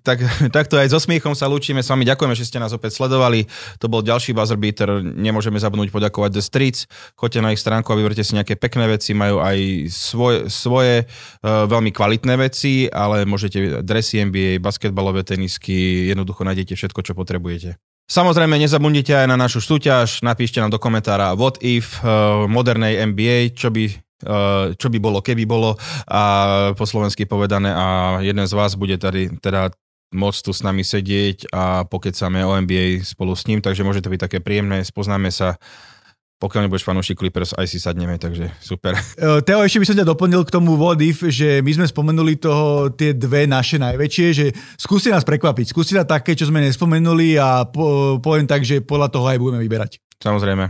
tak, takto aj so smiechom sa lúčime s vami. Ďakujeme, že ste nás opäť sledovali. To bol ďalší buzzer beater. Nemôžeme zabudnúť poďakovať The Streets choďte na ich stránku a vyberte si nejaké pekné veci, majú aj svoje, svoje uh, veľmi kvalitné veci, ale môžete dresy NBA, basketbalové tenisky, jednoducho nájdete všetko, čo potrebujete. Samozrejme, nezabudnite aj na našu súťaž, napíšte nám do komentára what if uh, modernej NBA, čo by uh, čo by bolo, keby bolo a po slovensky povedané a jeden z vás bude tady teda môcť tu s nami sedieť a pokecáme o NBA spolu s ním, takže môže to byť také príjemné, spoznáme sa pokiaľ nebudeš fanúšik Clippers, aj si sadneme, takže super. E, Teo, ešte by som ťa doplnil k tomu What If, že my sme spomenuli toho, tie dve naše najväčšie, že skúsi nás prekvapiť, skúsi na také, čo sme nespomenuli a po, poviem tak, že podľa toho aj budeme vyberať. Samozrejme,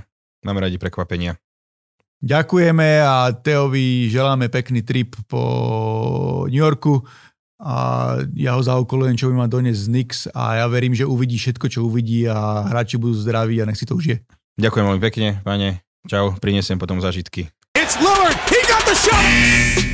máme radi prekvapenia. Ďakujeme a Teovi želáme pekný trip po New Yorku a ja ho zaokolujem, čo by ma doniesť z Nix a ja verím, že uvidí všetko, čo uvidí a hráči budú zdraví a nech si to užije. Ďakujem veľmi pekne, pane. Čau, prinesiem potom zažitky. It's Lillard. He got the shot.